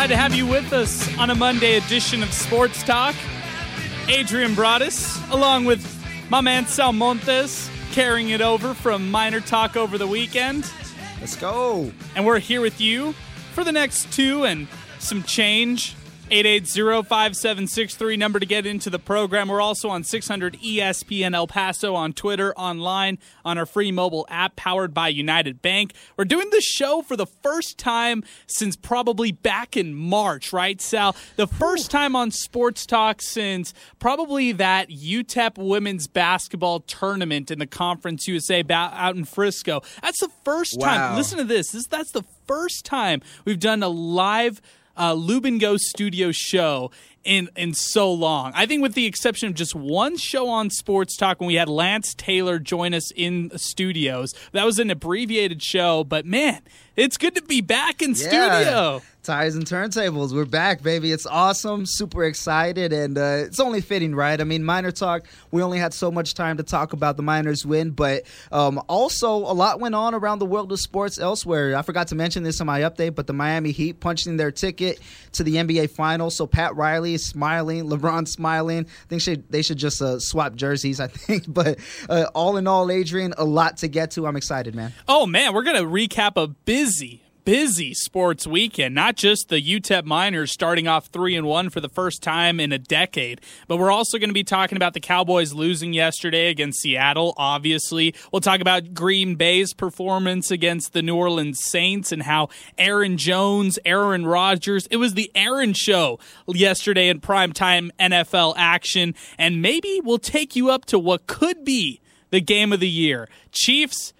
Glad to have you with us on a Monday edition of Sports Talk. Adrian Broaddus, along with my man Sal Montes, carrying it over from Miner Talk over the weekend. Let's go. And we're here with you for the next two and some change 880-5763 number to get into the program. We're also on 600 ESPN El Paso on Twitter, online, on our free mobile app powered by United Bank. We're doing the show for the first time since probably back in March, right, Sal? The first time on Sports Talk since probably that UTEP women's basketball tournament in the Conference USA out in Frisco. That's the first wow. time. Listen to this. this. That's the first time we've done a live – uh, Lubin Go Studio show in in so long. I think with the exception of just one show on Sports Talk when we had Lance Taylor join us in studios. That was an abbreviated show, but man, it's good to be back in yeah. studio. Tires and turntables, we're back, baby. It's awesome, super excited, and uh, it's only fitting, right? I mean, Miner Talk, we only had so much time to talk about the Miners win, but um, also a lot went on around the world of sports elsewhere. I forgot to mention this in my update, but the Miami Heat punching their ticket to the NBA Finals. So Pat Riley is smiling, LeBron smiling. I think should, they should just uh, swap jerseys, I think. But uh, all in all, Adrian, a lot to get to. I'm excited, man. Oh, man, we're going to recap a busy busy busy sports weekend. Not just the UTEP Miners starting off three and one for the first time in a decade, but we're also going to be talking about the Cowboys losing yesterday against Seattle. Obviously, we'll talk about Green Bay's performance against the New Orleans Saints and how Aaron Jones, Aaron Rodgers, it was the Aaron show yesterday in primetime NFL action, and maybe we'll take you up to what could be the game of the year: Chiefs,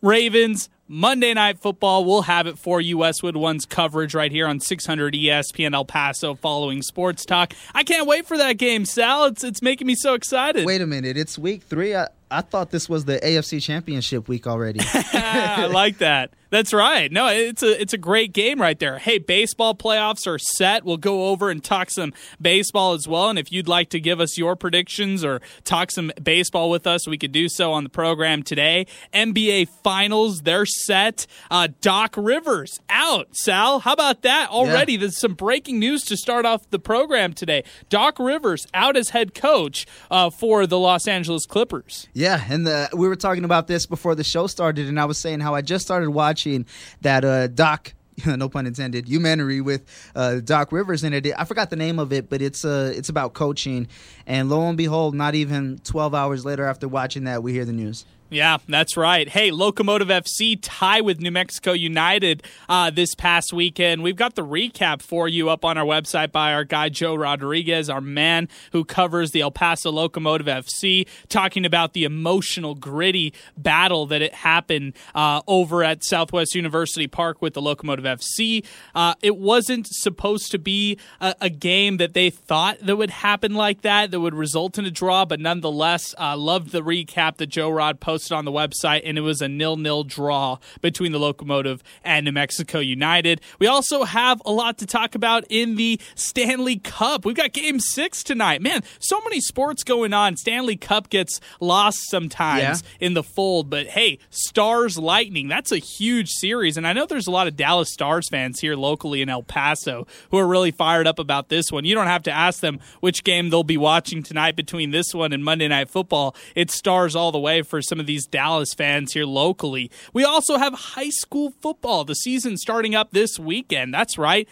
Ravens. Monday Night Football. We'll have it for you, Westwood One's coverage right here on 600 ESPN El Paso following Sports Talk. I can't wait for that game, Sal. It's, it's making me so excited. Wait a minute. It's week three. I, I thought this was the AFC Championship week already. I like that. That's right. No, it's a it's a great game right there. Hey, baseball playoffs are set. We'll go over and talk some baseball as well. And if you'd like to give us your predictions or talk some baseball with us, we could do so on the program today. NBA Finals, they're set. Uh, Doc Rivers out. Sal, how about that? Already, yeah. there's some breaking news to start off the program today. Doc Rivers out as head coach uh, for the Los Angeles Clippers. Yeah, and the, we were talking about this before the show started, and I was saying how I just started watching that uh, doc no pun intended, humanity with uh, Doc Rivers in it. I forgot the name of it, but it's uh, it's about coaching. And lo and behold, not even 12 hours later after watching that, we hear the news. Yeah, that's right. Hey, Locomotive FC tie with New Mexico United uh, this past weekend. We've got the recap for you up on our website by our guy Joe Rodriguez, our man who covers the El Paso Locomotive FC, talking about the emotional, gritty battle that it happened uh, over at Southwest University Park with the Locomotive FC. Uh, it wasn't supposed to be a, a, game that they thought that would happen like that, that would result in a draw, but nonetheless, uh, loved the recap that Joe Rod posted posted on the website, and it was a nil-nil draw between the Locomotive and New Mexico United. We also have a lot to talk about in the Stanley Cup. We've got Game Six tonight. Man, so many sports going on. Stanley Cup gets lost sometimes yeah. in the fold, but hey, Stars Lightning. That's a huge series, and I know there's a lot of Dallas Stars fans here locally in El Paso who are really fired up about this one. You don't have to ask them which game they'll be watching tonight between this one and Monday Night Football. It's Stars all the way for some of these Dallas fans here locally. We also have high school football, the season starting up this weekend. That's right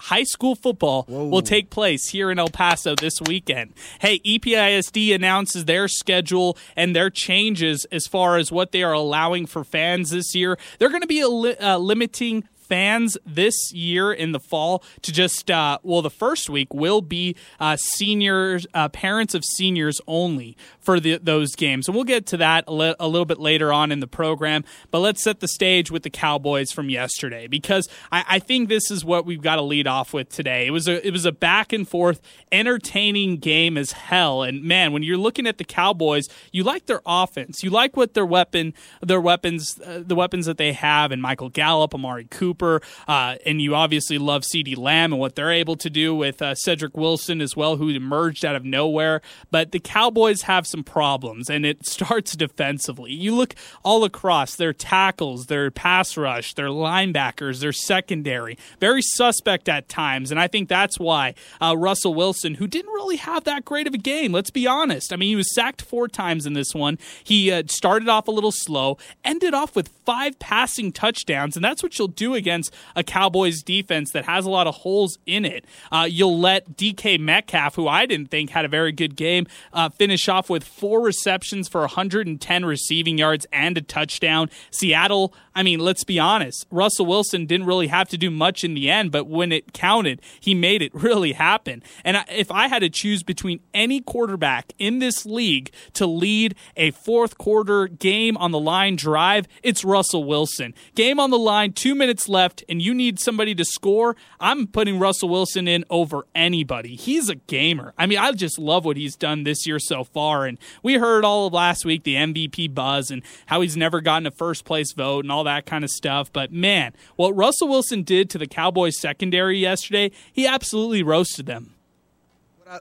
high school football Whoa. will take place here in El Paso this weekend. Hey, EPISD announces their schedule and their changes as far as what they are allowing for fans this year. They're going to be li- uh, limiting fans this year in the fall to just uh, well the first week will be uh, seniors uh, parents of seniors only for the, those games. And we'll get to that a, li- a, little bit later on in the program but let's set the stage with the cowboys from yesterday because I, I think this is what we've got to lead off with today. It was a it was a back and forth entertaining game as hell. And man when you're looking at the cowboys you like their offense. You like what their weapon their weapons uh, the weapons that they have and michael gallup amari cooper uh, and you obviously love CeeDee Lamb and what they're able to do with uh, Cedric Wilson as well, who emerged out of nowhere. But the Cowboys have some some problems, and it starts defensively. You look all across their tackles, their pass rush, their linebackers, their secondary, very suspect at times. And I think that's why uh, Russell Wilson, who didn't really have that great of a game, let's be honest. I mean, he was sacked four times in this one. He uh, started off a little slow, ended off with five passing touchdowns, and that's what you'll do against a Cowboys defense that has a lot of holes in it. Uh, you'll let DK Metcalf, who I didn't think had a very good game, uh, finish off with four receptions for 110 receiving yards and a touchdown. Seattle, I mean, let's be honest, Russell Wilson didn't really have to do much in the end, but when it counted, he made it really happen. And if I had to choose between any quarterback in this league to lead a fourth quarter game on the line drive, it's Russell Wilson. Game on the line, two minutes left, and you need somebody to score. I'm putting Russell Wilson in over anybody. He's a gamer. I mean, I just love what he's done this year so far. And we heard all of last week the MVP buzz and how he's never gotten a first place vote and all that kind of stuff. But man, what Russell Wilson did to the Cowboys secondary yesterday, he absolutely roasted them.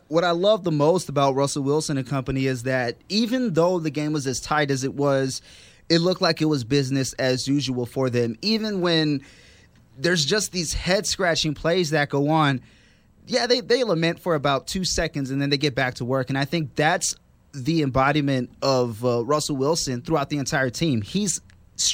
What I love the most about Russell Wilson and company is that even though the game was as tight as it was, it looked like it was business as usual for them. Even when there's just these head scratching plays that go on, yeah, they, they lament for about two seconds and then they get back to work. And I think that's the embodiment of uh, Russell Wilson throughout the entire team. He's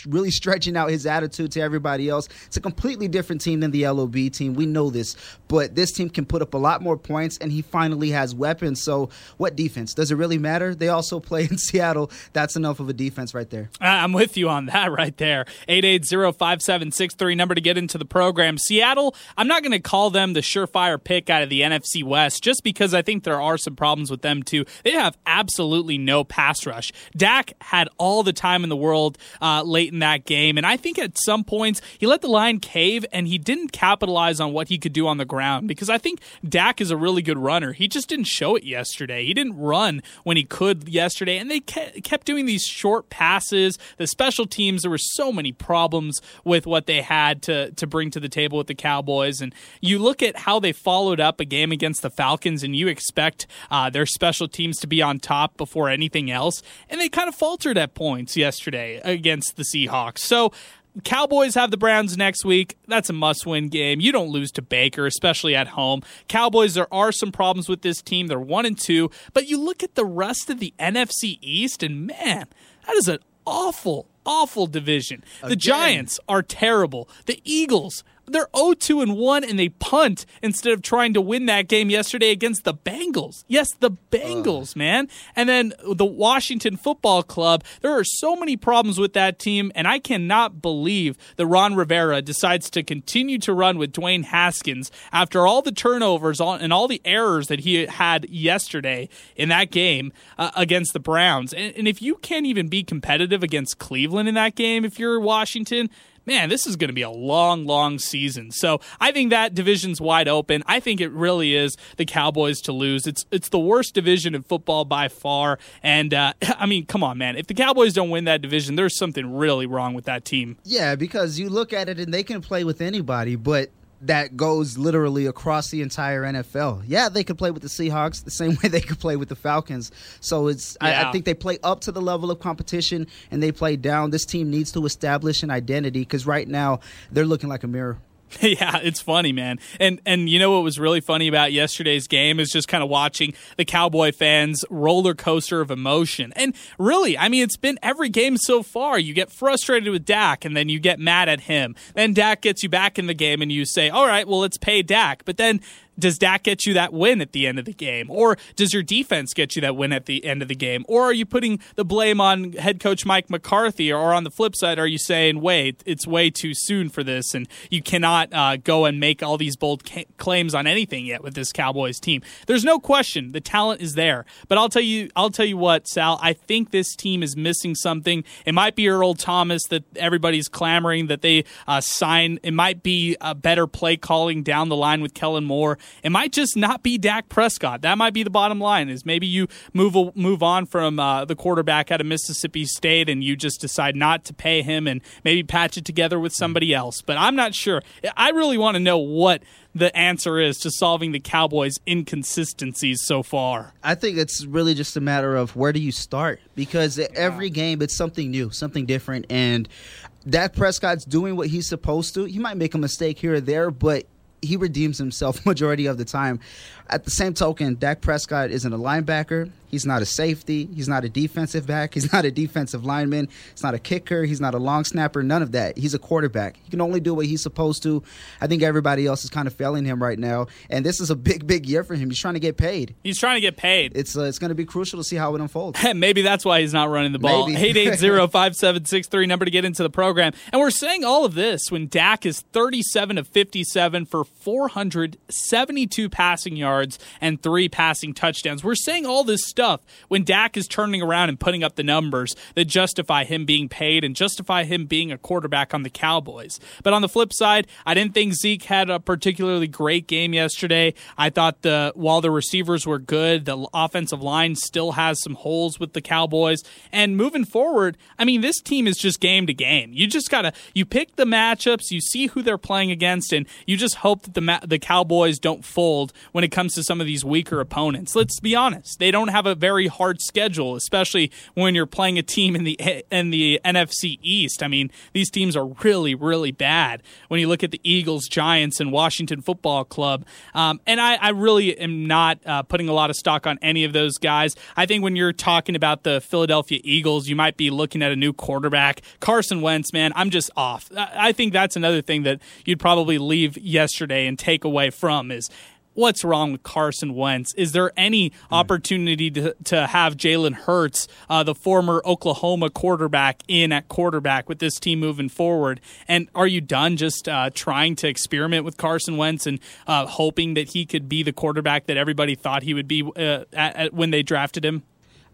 really stretching out his attitude to everybody else. It's a completely different team than the LOB team. We know this, but this team can put up a lot more points, and he finally has weapons. So, what defense? Does it really matter? They also play in Seattle. That's enough of a defense right there. I'm with you on that right there. 880-5763 number to get into the program. Seattle, I'm not going to call them the surefire pick out of the NFC West just because I think there are some problems with them too. They have absolutely no pass rush. Dak had all the time in the world uh, late in that game. And I think at some points he let the line cave and he didn't capitalize on what he could do on the ground because I think Dak is a really good runner. He just didn't show it yesterday. He didn't run when he could yesterday. And they kept doing these short passes. The special teams, there were so many problems with what they had to, to bring to the table with the Cowboys. And you look at how they followed up a game against the Falcons and you expect uh, their special teams to be on top before anything else. And they kind of faltered at points yesterday against the the Seahawks. So Cowboys have the Browns next week. That's a must win game. You don't lose to Baker, especially at home. Cowboys, there are some problems with this team. They're one and two, but you look at the rest of the NFC East, and man, that is an awful, awful division. Again. The Giants are terrible. The Eagles, they're 0-2 and 1 and they punt instead of trying to win that game yesterday against the Bengals. Yes, the Bengals, uh. man. And then the Washington Football Club. There are so many problems with that team and I cannot believe that Ron Rivera decides to continue to run with Dwayne Haskins after all the turnovers and all the errors that he had yesterday in that game uh, against the Browns. And, and if you can't even be competitive against Cleveland in that game if you're Washington, man, this is going to be a long, long season. So I think that division's wide open. I think it really is the Cowboys to lose. It's it's the worst division in football by far. And uh, I mean, come on, man. If the Cowboys don't win that division, there's something really wrong with that team. Yeah, because you look at it and they can play with anybody, but that goes literally across the entire NFL. Yeah, they could play with the Seahawks the same way they could play with the Falcons. So it's yeah. I, I, think they play up to the level of competition and they play down. This team needs to establish an identity because right now they're looking like a mirror. Yeah, it's funny, man. And and you know what was really funny about yesterday's game is just kind of watching the Cowboy fans roller coaster of emotion. And really, I mean, it's been every game so far. You get frustrated with Dak and then you get mad at him. Then Dak gets you back in the game and you say, "All right, well, let's pay Dak." But then does Dak get you that win at the end of the game? Or does your defense get you that win at the end of the game? Or are you putting the blame on head coach Mike McCarthy? Or on the flip side, are you saying, wait, it's way too soon for this and you cannot uh, go and make all these bold ca- claims on anything yet with this Cowboys team? There's no question the talent is there. But I'll tell you, I'll tell you what, Sal, I think this team is missing something. It might be Earl Thomas that everybody's clamoring that they uh, sign. It might be a better play calling down the line with Kellen Moore. It might just not be Dak Prescott. That might be the bottom line. Is maybe you move move on from uh, the quarterback out of Mississippi State and you just decide not to pay him and maybe patch it together with somebody else. But I'm not sure. I really want to know what the answer is to solving the Cowboys' inconsistencies so far. I think it's really just a matter of where do you start because every game it's something new, something different, and Dak Prescott's doing what he's supposed to. He might make a mistake here or there, but he redeems himself majority of the time. At the same token, Dak Prescott isn't a linebacker. He's not a safety. He's not a defensive back. He's not a defensive lineman. He's not a kicker. He's not a long snapper. None of that. He's a quarterback. He can only do what he's supposed to. I think everybody else is kind of failing him right now. And this is a big, big year for him. He's trying to get paid. He's trying to get paid. It's uh, it's going to be crucial to see how it unfolds. And maybe that's why he's not running the ball. 880-5763, number to get into the program. And we're saying all of this when Dak is 37 of 57 for 472 passing yards and three passing touchdowns. We're saying all this stuff stuff when Dak is turning around and putting up the numbers that justify him being paid and justify him being a quarterback on the Cowboys. But on the flip side, I didn't think Zeke had a particularly great game yesterday. I thought the while the receivers were good, the offensive line still has some holes with the Cowboys. And moving forward, I mean, this team is just game to game. You just gotta you pick the matchups, you see who they're playing against, and you just hope that the the Cowboys don't fold when it comes to some of these weaker opponents. Let's be honest; they don't have a very hard schedule, especially when you're playing a team in the in the NFC East. I mean, these teams are really, really bad. When you look at the Eagles, Giants, and Washington Football Club, um, and I, I, really am not uh, putting a lot of stock on any of those guys. I think when you're talking about the Philadelphia Eagles, you might be looking at a new quarterback, Carson Wentz. Man, I'm just off. I think that's another thing that you'd probably leave yesterday and take away from is what's wrong with Carson Wentz? Is there any mm. opportunity to, to have Jalen Hurts, uh, the former Oklahoma quarterback, in at quarterback with this team moving forward? And are you done just uh, trying to experiment with Carson Wentz and uh, hoping that he could be the quarterback that everybody thought he would be uh, at, at when they drafted him?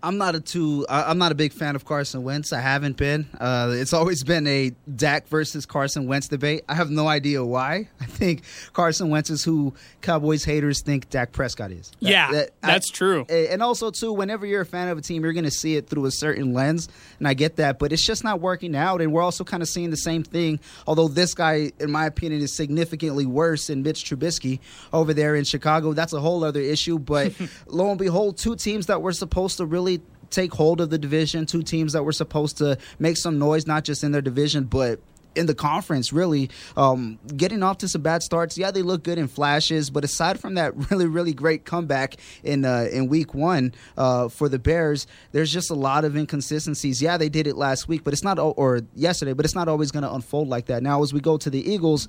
I'm not a too. I'm not a big fan of Carson Wentz. I haven't been. Uh, it's always been a Dak versus Carson Wentz debate. I have no idea why. I think Carson Wentz is who Cowboys haters think Dak Prescott is. That, yeah, that, that's I, true. And also too, whenever you're a fan of a team, you're going to see it through a certain lens, and I get that. But it's just not working out, and we're also kind of seeing the same thing. Although this guy, in my opinion, is significantly worse than Mitch Trubisky over there in Chicago. That's a whole other issue. But lo and behold, two teams that were supposed to really really take hold of the division. Two teams that were supposed to make some noise, not just in their division, but in the conference, really. Um, getting off to some bad starts. Yeah, they look good in flashes, but aside from that really, really great comeback in uh, in week one uh, for the Bears, there's just a lot of inconsistencies. Yeah, they did it last week, but it's not, or yesterday, but it's not always going to unfold like that. Now, as we go to the Eagles,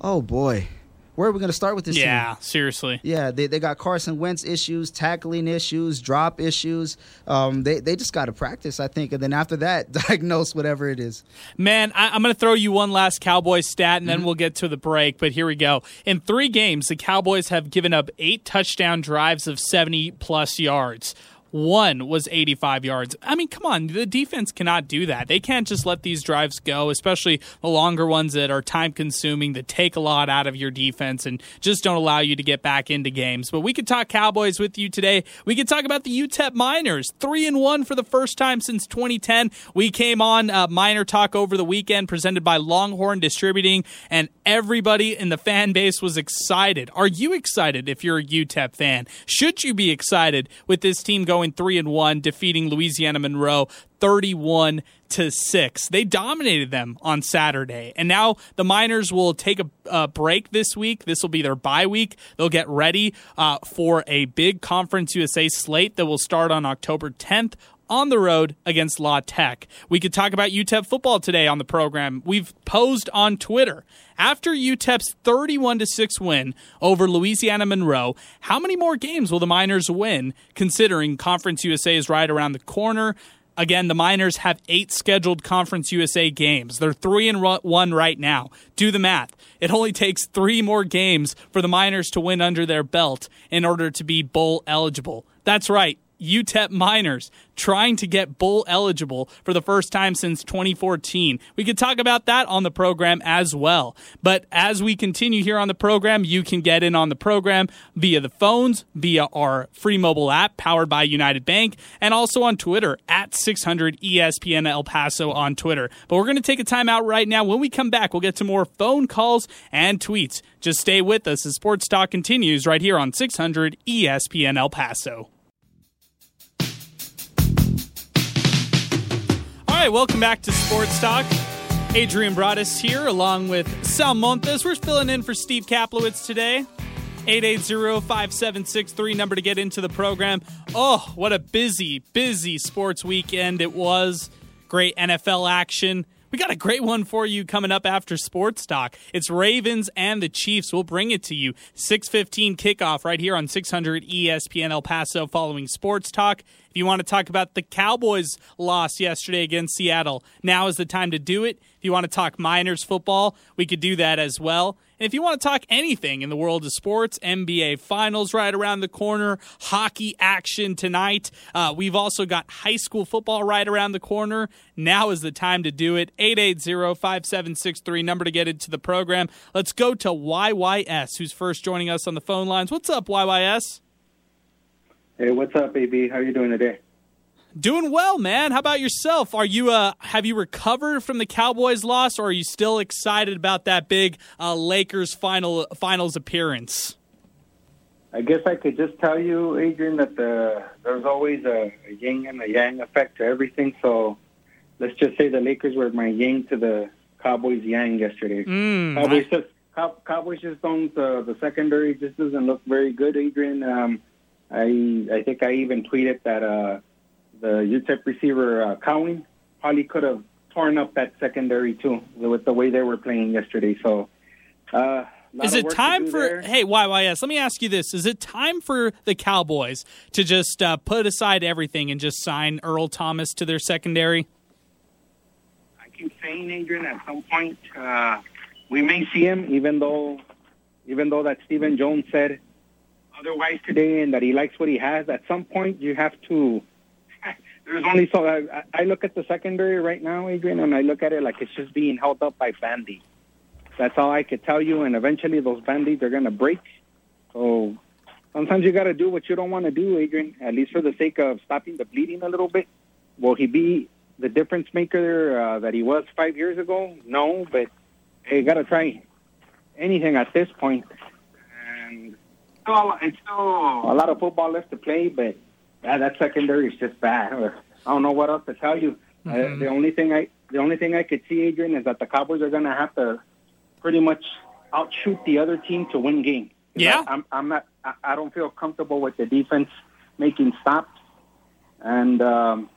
oh boy where are we going to start with this? Yeah, team? seriously. Yeah, they, they got Carson Wentz issues, tackling issues, drop issues. Um, they they just got to practice, I think, and then after that, diagnose whatever it is. Man, I, am going to throw you one last Cowboys stat, and then mm-hmm. we'll get to the break. But here we go. In three games, the Cowboys have given up eight touchdown drives of 70 plus yards. One was 85 yards. I mean, come on, the defense cannot do that. They can't just let these drives go, especially the longer ones that are time consuming, that take a lot out of your defense and just don't allow you to get back into games. But we could talk Cowboys with you today. We could talk about the UTEP Miners, three and one for the first time since 2010. We came on uh, Miner Talk over the weekend, presented by Longhorn Distributing, and everybody in the fan base was excited. Are you excited if you're a UTEP fan? Should you be excited with this team going? Going 3 and 1 defeating Louisiana Monroe 31 to 6. They dominated them on Saturday. And now the Miners will take a, a break this week. This will be their bye week. They'll get ready uh, for a big Conference USA slate that will start on October 10th on the road against La Tech. We could talk about UTEP football today on the program. We've posed on Twitter. After UTEP's 31 6 win over Louisiana Monroe, how many more games will the Miners win considering Conference USA is right around the corner? Again, the Miners have eight scheduled Conference USA games. They're three and one right now. Do the math. It only takes three more games for the Miners to win under their belt in order to be bowl eligible. That's right. UTEP Miners trying to get bowl eligible for the first time since 2014. We could talk about that on the program as well. But as we continue here on the program, you can get in on the program via the phones, via our free mobile app powered by United Bank, and also on Twitter at 600 ESPN El Paso on Twitter. But we're going to take a time out right now. When we come back, we'll get to more phone calls and tweets. Just stay with us as Sports Talk continues right here on 600 ESPN El Paso. Right, welcome back to Sports Talk. Adrian Broaddus here, along with Sal Montes. We're filling in for Steve Kaplowitz today. 880-5763 number to get into the program. Oh, what a busy, busy sports weekend it was. Great NFL action. We got a great one for you coming up after Sports Talk. It's Ravens and the Chiefs. We'll bring it to you. 6:15 kickoff right here on 600 ESPN El Paso following Sports Talk. If you want to talk about the Cowboys' loss yesterday against Seattle, now is the time to do it. If you want to talk Miners football, we could do that as well. And if you want to talk anything in the world of sports, NBA Finals right around the corner, hockey action tonight. Uh, we've also got high school football right around the corner. Now is the time to do it. 880-5763, number to get into the program. Let's go to YYS, who's first joining us on the phone lines. What's up, YYS? Hey, what's up, AB? How are you doing today? Doing well, man. How about yourself? Are you uh have you recovered from the Cowboys loss or are you still excited about that big uh, Lakers final finals appearance? I guess I could just tell you, Adrian, that the, there's always a, a yin and a yang effect to everything. So let's just say the Lakers were my yin to the Cowboys yang yesterday. Mm, Cowboys just Cow, Cowboys just don't. Uh, the secondary just doesn't look very good, Adrian. Um, I I think I even tweeted that. Uh, the UTEP receiver uh, Cowing probably could have torn up that secondary too with the way they were playing yesterday. So, uh, is it time for there. hey YYS? Let me ask you this: Is it time for the Cowboys to just uh, put aside everything and just sign Earl Thomas to their secondary? I keep saying, Adrian, at some point uh, we may see him, even though even though that Stephen Jones said otherwise today, and that he likes what he has. At some point, you have to there's only so I, I look at the secondary right now, Adrian, and I look at it like it's just being held up by band-aids. That's all I could tell you, and eventually those are going to break. So sometimes you got to do what you don't want to do, Adrian, at least for the sake of stopping the bleeding a little bit. Will he be the difference maker uh, that he was five years ago? No, but hey, you got to try anything at this point. And still, it's still a lot of football left to play, but yeah, that secondary is just bad. I don't know what else to tell you. Mm-hmm. Uh, the only thing I the only thing I could see, Adrian, is that the Cowboys are going to have to pretty much outshoot the other team to win game. Yeah, I, I'm, I'm not. I, I don't feel comfortable with the defense making stops. And um,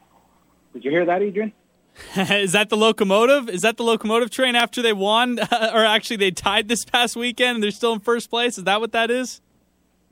did you hear that, Adrian? is that the locomotive? Is that the locomotive train after they won, or actually they tied this past weekend and they're still in first place? Is that what that is?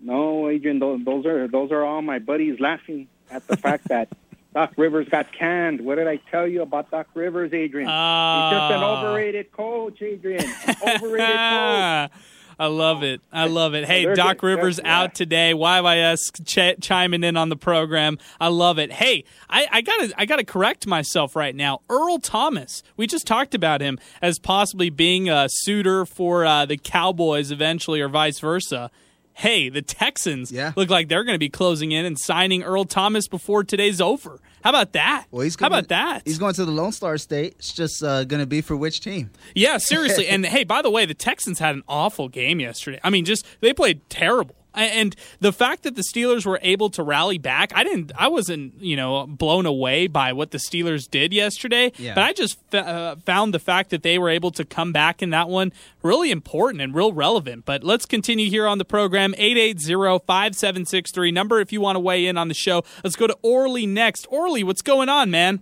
No, Adrian, those, those are those are all my buddies laughing at the fact that Doc Rivers got canned. What did I tell you about Doc Rivers, Adrian? Uh, He's just an overrated coach, Adrian. Overrated coach. I love it. I love it. Hey, Doc Rivers out today. YYS ch- chiming in on the program. I love it. Hey, I, I, gotta I gotta correct myself right now. Earl Thomas. We just talked about him as possibly being a suitor for uh, the Cowboys eventually, or vice versa hey, the Texans yeah. look like they're going to be closing in and signing Earl Thomas before today's over. How about that? Well, he's How about that? He's going to the Lone Star State. It's just uh, going to be for which team? Yeah, seriously. and hey, by the way, the Texans had an awful game yesterday. I mean, just they played terrible. And the fact that the Steelers were able to rally back, I didn't, I wasn't, you know, blown away by what the Steelers did yesterday. Yeah. But I just f- uh, found the fact that they were able to come back in that one really important and real relevant. But let's continue here on the program 880-5763 number if you want to weigh in on the show. Let's go to Orly next. Orly, what's going on, man?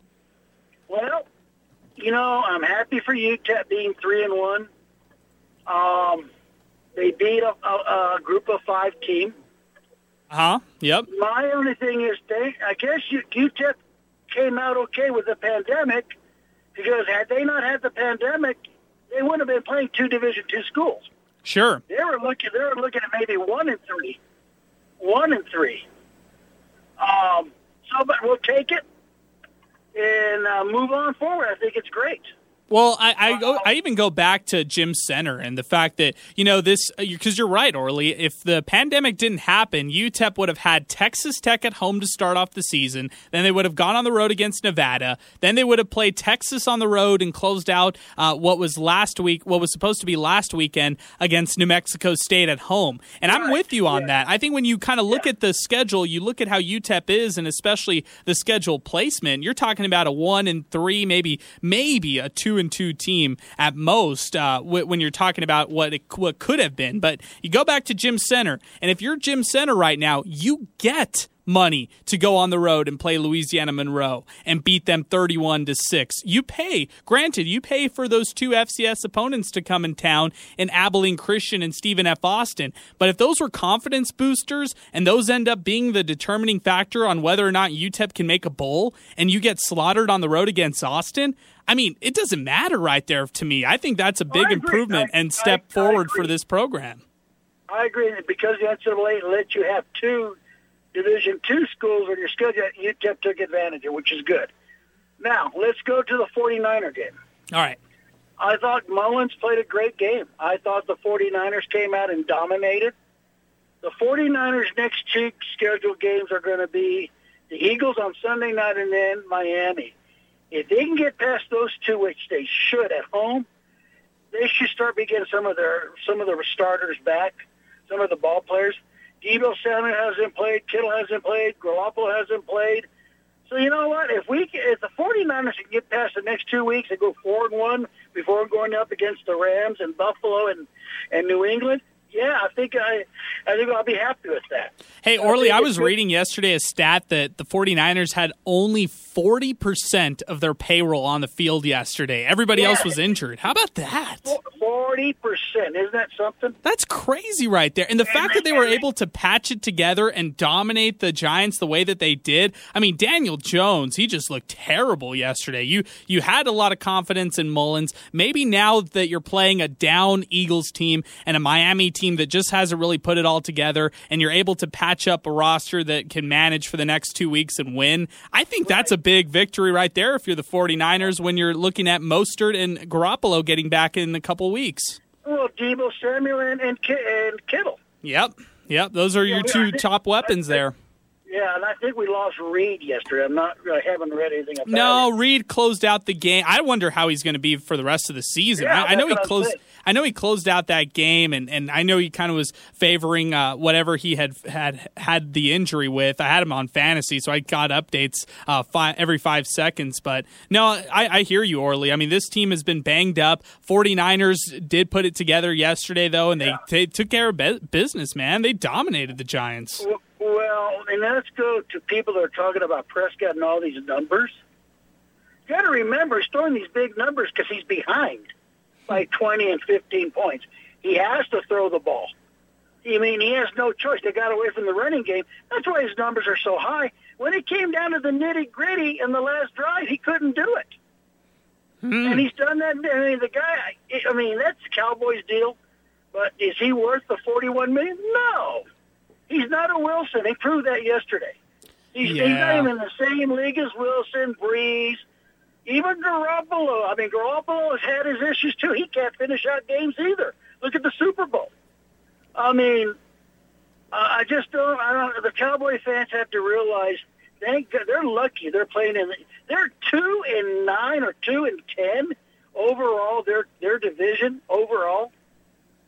Well, you know, I'm happy for you being three and one. Um they beat a, a, a group of five team. Uh huh. Yep. My only thing is, they, I guess you, UTEP came out okay with the pandemic because had they not had the pandemic, they wouldn't have been playing two Division two schools. Sure. They were looking. They were looking at maybe one and three, one and three. Um, so, but we'll take it and uh, move on forward. I think it's great. Well, I I, go, I even go back to Jim Senter and the fact that you know this because you're right, Orly. If the pandemic didn't happen, UTEP would have had Texas Tech at home to start off the season. Then they would have gone on the road against Nevada. Then they would have played Texas on the road and closed out uh, what was last week, what was supposed to be last weekend against New Mexico State at home. And I'm with you on that. I think when you kind of look at the schedule, you look at how UTEP is, and especially the schedule placement. You're talking about a one and three, maybe maybe a two and two team at most uh, when you're talking about what it what could have been. But you go back to Jim Senter, and if you're Jim Senter right now, you get money to go on the road and play Louisiana Monroe and beat them 31 to 6. You pay, granted, you pay for those two FCS opponents to come in town in Abilene Christian and Stephen F. Austin. But if those were confidence boosters and those end up being the determining factor on whether or not UTEP can make a bowl and you get slaughtered on the road against Austin, I mean, it doesn't matter right there to me. I think that's a big improvement I, and step I, forward I for this program. I agree because the NCAA let you have two Division two schools on your schedule, UTEP took advantage of, which is good. Now, let's go to the 49er game. All right. I thought Mullens played a great game. I thought the 49ers came out and dominated. The 49ers' next two scheduled games are going to be the Eagles on Sunday night and then Miami. If they can get past those two, which they should at home, they should start getting some of their some of the starters back, some of the ball players. Deebo Samuel hasn't played. Kittle hasn't played. Garoppolo hasn't played. So you know what? If we if the 49ers can get past the next two weeks and go four and one before going up against the Rams and Buffalo and and New England, yeah, I think I, I think I'll be happy with that. Hey, Orly, I, I was reading yesterday a stat that the 49ers had only 40% of their payroll on the field yesterday. Everybody yeah. else was injured. How about that? 40%. Isn't that something? That's crazy right there. And the and fact that they were able to patch it together and dominate the Giants the way that they did. I mean, Daniel Jones, he just looked terrible yesterday. You you had a lot of confidence in Mullens. Maybe now that you're playing a down Eagles team and a Miami team that just hasn't really put it all together and you're able to patch up a roster that can manage for the next 2 weeks and win. I think that's a big victory right there if you're the 49ers when you're looking at Mostert and Garoppolo getting back in a couple weeks. Well, Deebo Samuel and, and, and Kittle. Yep. Yep. Those are your yeah, two top weapons there. Yeah, and I think we lost Reed yesterday. I'm not. I haven't read anything about no, it. No, Reed closed out the game. I wonder how he's going to be for the rest of the season. Yeah, I, I know he closed. I know he closed out that game, and, and I know he kind of was favoring uh, whatever he had had had the injury with. I had him on fantasy, so I got updates uh, five, every five seconds. But no, I, I hear you, Orly. I mean, this team has been banged up. 49ers did put it together yesterday, though, and they, yeah. they took care of business, man. They dominated the Giants. Well, well, and let's go to people that are talking about Prescott and all these numbers. You got to remember, he's throwing these big numbers because he's behind by 20 and 15 points. He has to throw the ball. I mean, he has no choice. They got away from the running game. That's why his numbers are so high. When it came down to the nitty gritty in the last drive, he couldn't do it. Hmm. And he's done that. I mean, the guy. I mean, that's Cowboys' deal. But is he worth the forty-one million? No. He's not a Wilson. He proved that yesterday. He's, yeah. he's not even in the same league as Wilson, Brees, even Garoppolo. I mean, Garoppolo has had his issues too. He can't finish out games either. Look at the Super Bowl. I mean, uh, I just don't. I don't. The Cowboy fans have to realize. Thank God, they're lucky. They're playing in. They're two and nine or two and ten overall. Their their division overall,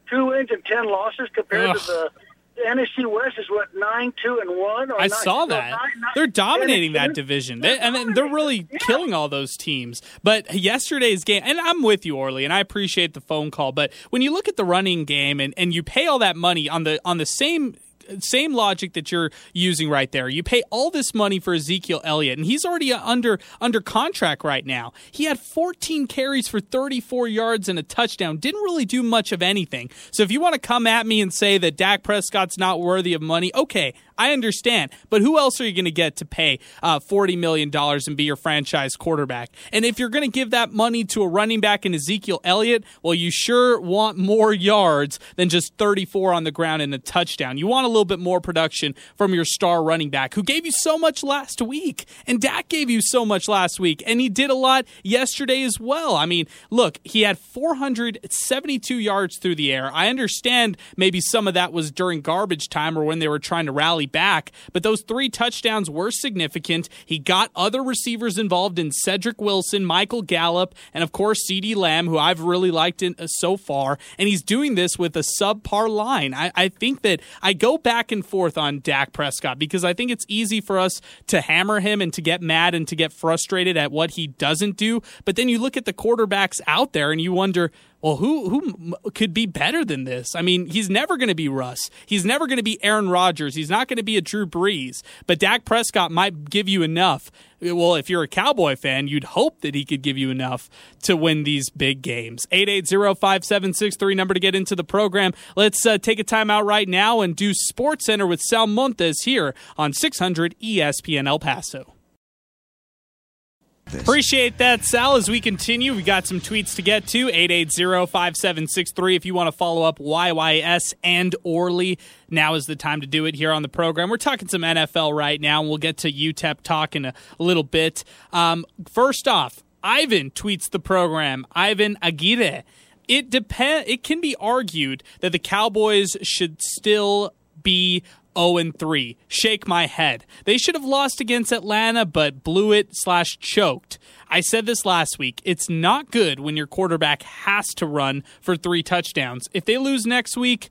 two wins and ten losses compared Ugh. to the NFC West is what nine two and one. I nine, saw that nine, nine, they're dominating that division, they, and they're really yeah. killing all those teams. But yesterday's game, and I'm with you, Orly, and I appreciate the phone call. But when you look at the running game and, and you pay all that money on the on the same same logic that you're using right there. You pay all this money for Ezekiel Elliott, and he's already uh, under under contract right now. He had 14 carries for 34 yards and a touchdown. Didn't really do much of anything. So if you want to come at me and say that Dak Prescott's not worthy of money, okay, I understand. But who else are you going to get to pay uh, $40 million and be your franchise quarterback? And if you're going to give that money to a running back in Ezekiel Elliott, well, you sure want more yards than just 34 on the ground and a touchdown. You want a little bit more production from your star running back who gave you so much last week. And Dak gave you so much last week. And he did a lot yesterday as well. I mean, look, he had 472 yards through the air. I understand maybe some of that was during garbage time or when they were trying to rally back, but those three touchdowns were significant. He got other receivers involved in Cedric Wilson, Michael Gallup, and of course, CeeDee Lamb, who I've really liked in, uh, so far. And he's doing this with a subpar line. I, I think that I go back and forth on Dak Prescott because I think it's easy for us to hammer him and to get mad and to get frustrated at what he doesn't do. But then you look at the quarterbacks out there and you wonder, well, who who could be better than this? I mean, he's never going to be Russ. He's never going to be Aaron Rodgers. He's not going to be a Drew Brees. But Dak Prescott might give you enough. Well, if you're a Cowboy fan, you'd hope that he could give you enough to win these big games. 880-5763 number to get into the program. Let's uh, take a timeout right now and do Sports Center with Sal Montes here on 600 ESPN El Paso. Appreciate that, Sal. As we continue, we got some tweets to get to. 880-5763 if you want to follow up YYS and Orly. Now is the time to do it here on the program. We're talking some NFL right now, and we'll get to UTEP talk in a little bit. Um, first off, Ivan tweets the program. Ivan Aguirre. It depend. It can be argued that the Cowboys should still be 0 and 3. Shake my head. They should have lost against Atlanta, but blew it slash choked. I said this last week. It's not good when your quarterback has to run for three touchdowns. If they lose next week,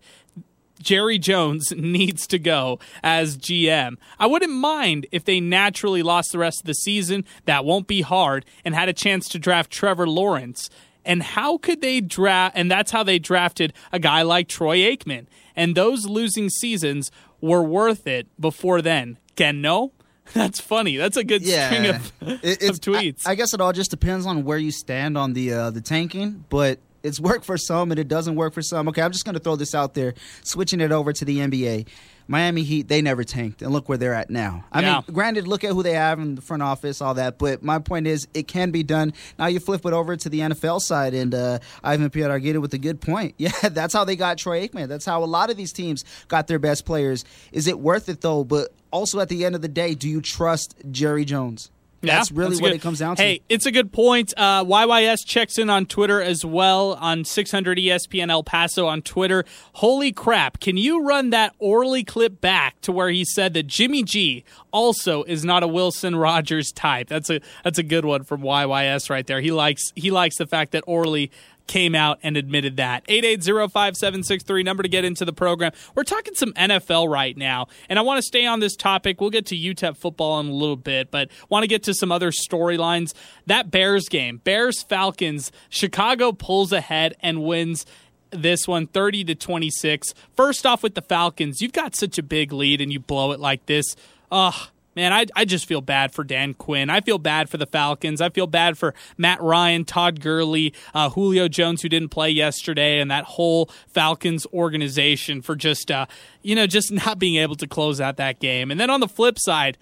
Jerry Jones needs to go as GM. I wouldn't mind if they naturally lost the rest of the season. That won't be hard, and had a chance to draft Trevor Lawrence. And how could they draft? And that's how they drafted a guy like Troy Aikman. And those losing seasons were worth it before then. Ken, no? That's funny. That's a good Yeah. string of, It- of tweets. I, I guess it all just depends on where you stand on the uh, the tanking, but it's worked for some and it doesn't work for some. Okay, I'm just going to throw this out there, switching it over to the NBA. Miami Heat, they never tanked, and look where they're at now. I Yeah. mean, granted, look at who they have in the front office, all that, but my point is, it can be done. Now you flip it over to the NFL side, and uh, Ivan Pierre with a good point. Yeah, that's how they got Troy Aikman. That's how a lot of these teams got their best players. Is it worth it though? But also at the end of the day, do you trust Jerry Jones? That's Yeah, really that's what good. it comes down to. Hey, it's a good point. Uh, YYS checks in on Twitter as well on 600 ESPN El Paso on Twitter. Holy crap. Can you run that Orly clip back to where he said that Jimmy G also is not a Wilson Rodgers type? That's a that's a good one from YYS right there. He likes he likes the fact that Orly came out and admitted that. 880-5763 number to get into the program. We're talking some NFL right now, and I want to stay on this topic. We'll get to UTEP football in a little bit, but want to get to some other storylines. That Bears game, Bears Falcons, Chicago pulls ahead and wins this one 30 to 26. First off with the Falcons, you've got such a big lead and you blow it like this. Ugh. Man, I, I just feel bad for Dan Quinn. I feel bad for the Falcons. I feel bad for Matt Ryan, Todd Gurley, uh, Julio Jones, who didn't play yesterday, and that whole Falcons organization for just, uh, you know, just not being able to close out that game. And then on the flip side,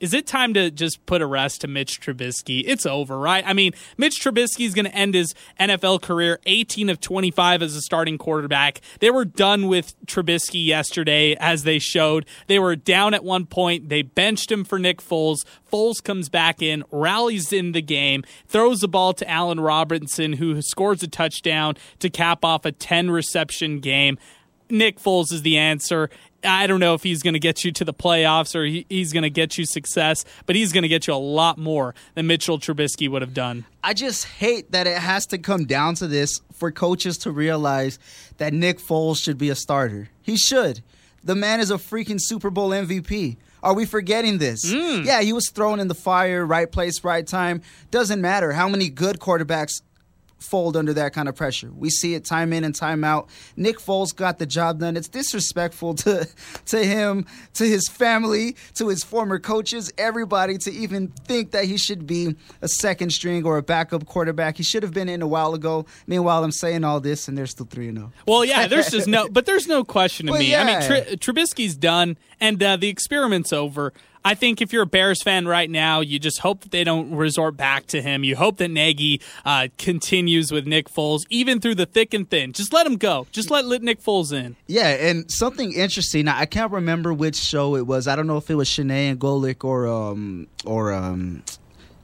is it time to just put a rest to Mitch Trubisky? It's over, right? I mean, Mitch Trubisky is going to end his NFL career 18 of 25 as a starting quarterback. They were done with Trubisky yesterday, as they showed. They were down at one point. They benched him for Nick Foles. Foles comes back in, rallies in the game, throws the ball to Allen Robinson, who scores a touchdown to cap off a 10 reception game. Nick Foles is the answer. I don't know if he's going to get you to the playoffs or he, he's going to get you success, but he's going to get you a lot more than Mitchell Trubisky would have done. I just hate that it has to come down to this for coaches to realize that Nick Foles should be a starter. He should. The man is a freaking Super Bowl MVP. Are we forgetting this? Mm. Yeah, he was thrown in the fire, right place, right time. Doesn't matter how many good quarterbacks fold under that kind of pressure. We see it time in and time out. Nick Foles got the job done. It's disrespectful to to him, to his family, to his former coaches, everybody to even think that he should be a second string or a backup quarterback. He should have been in a while ago. Meanwhile, I'm saying all this and they're still 3 0. Well, yeah, there's just no, but there's no question to Well, me. I mean, yeah. Tr- Trubisky's done, and uh, the experiment's over. I think if you're a Bears fan right now, you just hope that they don't resort back to him. You hope that Nagy uh, continues with Nick Foles, even through the thick and thin. Just let him go. Just let, let Nick Foles in. Yeah, and something interesting. I can't remember which show it was. I don't know if it was Chiney and Golic or um or um.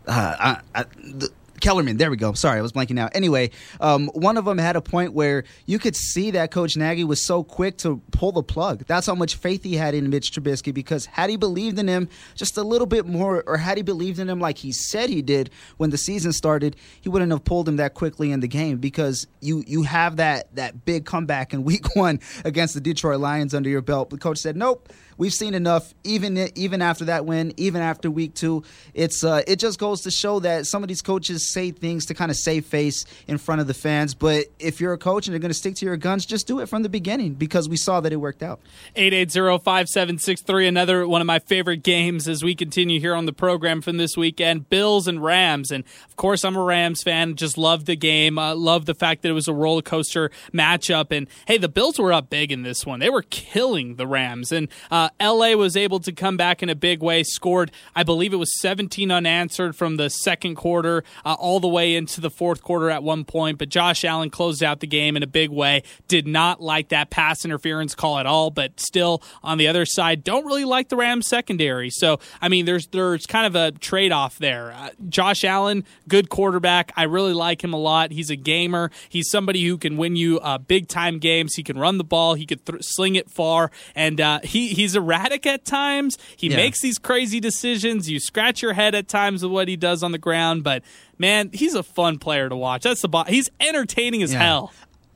Uh, I, I, the, Kellerman. There we go. Sorry, I was blanking out. Anyway, um, one of them had a point where you could see that Coach Nagy was so quick to pull the plug. That's how much faith he had in Mitch Trubisky because had he believed in him just a little bit more, or had he believed in him like he said he did when the season started, he wouldn't have pulled him that quickly in the game because you you have that that big comeback in Week One against the Detroit Lions under your belt. The coach said, "Nope." We've seen enough. Even even after that win, even after week two, it's uh, it just goes to show that some of these coaches say things to kind of save face in front of the fans. But if you're a coach and you're going to stick to your guns, just do it from the beginning because we saw that it worked out. Eight eight zero five seven six three. Another one of my favorite games as we continue here on the program from this weekend. Bills and Rams, and of course I'm a Rams fan. Just love the game. Uh, love the fact that it was a roller coaster matchup. And hey, the Bills were up big in this one. They were killing the Rams, and uh, LA was able to come back in a big way, scored, I believe it was 17 unanswered from the second quarter uh, all the way into the fourth quarter at one point. But Josh Allen closed out the game in a big way. Did not like that pass interference call at all, but still on the other side, don't really like the Rams secondary. So, I mean, there's there's kind of a trade off there. Uh, Josh Allen, good quarterback. I really like him a lot. He's a gamer. He's somebody who can win you uh, big time games. He can run the ball. He could th- sling it far, and uh, he he's a erratic at times. He yeah. makes these crazy decisions. You scratch your head at times with what he does on the ground, but man, he's a fun player to watch. That's the bo- he's entertaining as yeah. hell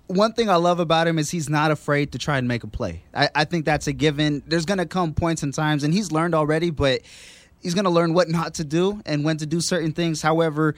one thing I love about him is he's not afraid to try and make a play. I, I think that's a given. There's going to come points and times, and he's learned already, but he's going to learn what not to do and when to do certain things. However,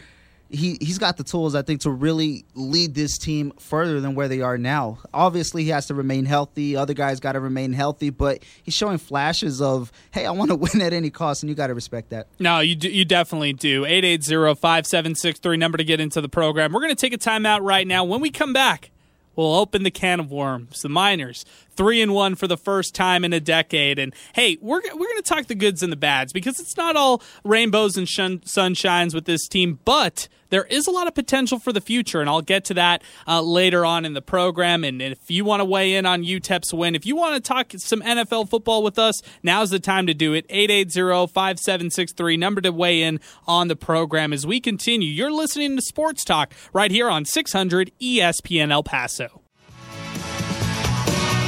he he's got the tools I think to really lead this team further than where they are now. Obviously, he has to remain healthy. Other guys got to remain healthy, but he's showing flashes of, "Hey, I want to win at any cost," and you got to respect that. No, you do, you definitely do. 880-5763 number to get into the program. We're going to take a timeout right now. When we come back, we'll open the can of worms. The Miners three and one for the first time in a decade. And hey, we're we're going to talk the goods and the bads because it's not all rainbows and shun- sunshines with this team, but there is a lot of potential for the future, and I'll get to that uh, later on in the program. And, if you want to weigh in on UTEP's win, if you want to talk some NFL football with us, now's the time to do it. 880-5763, number to weigh in on the program as we continue. You're listening to Sports Talk right here on 600 ESPN El Paso.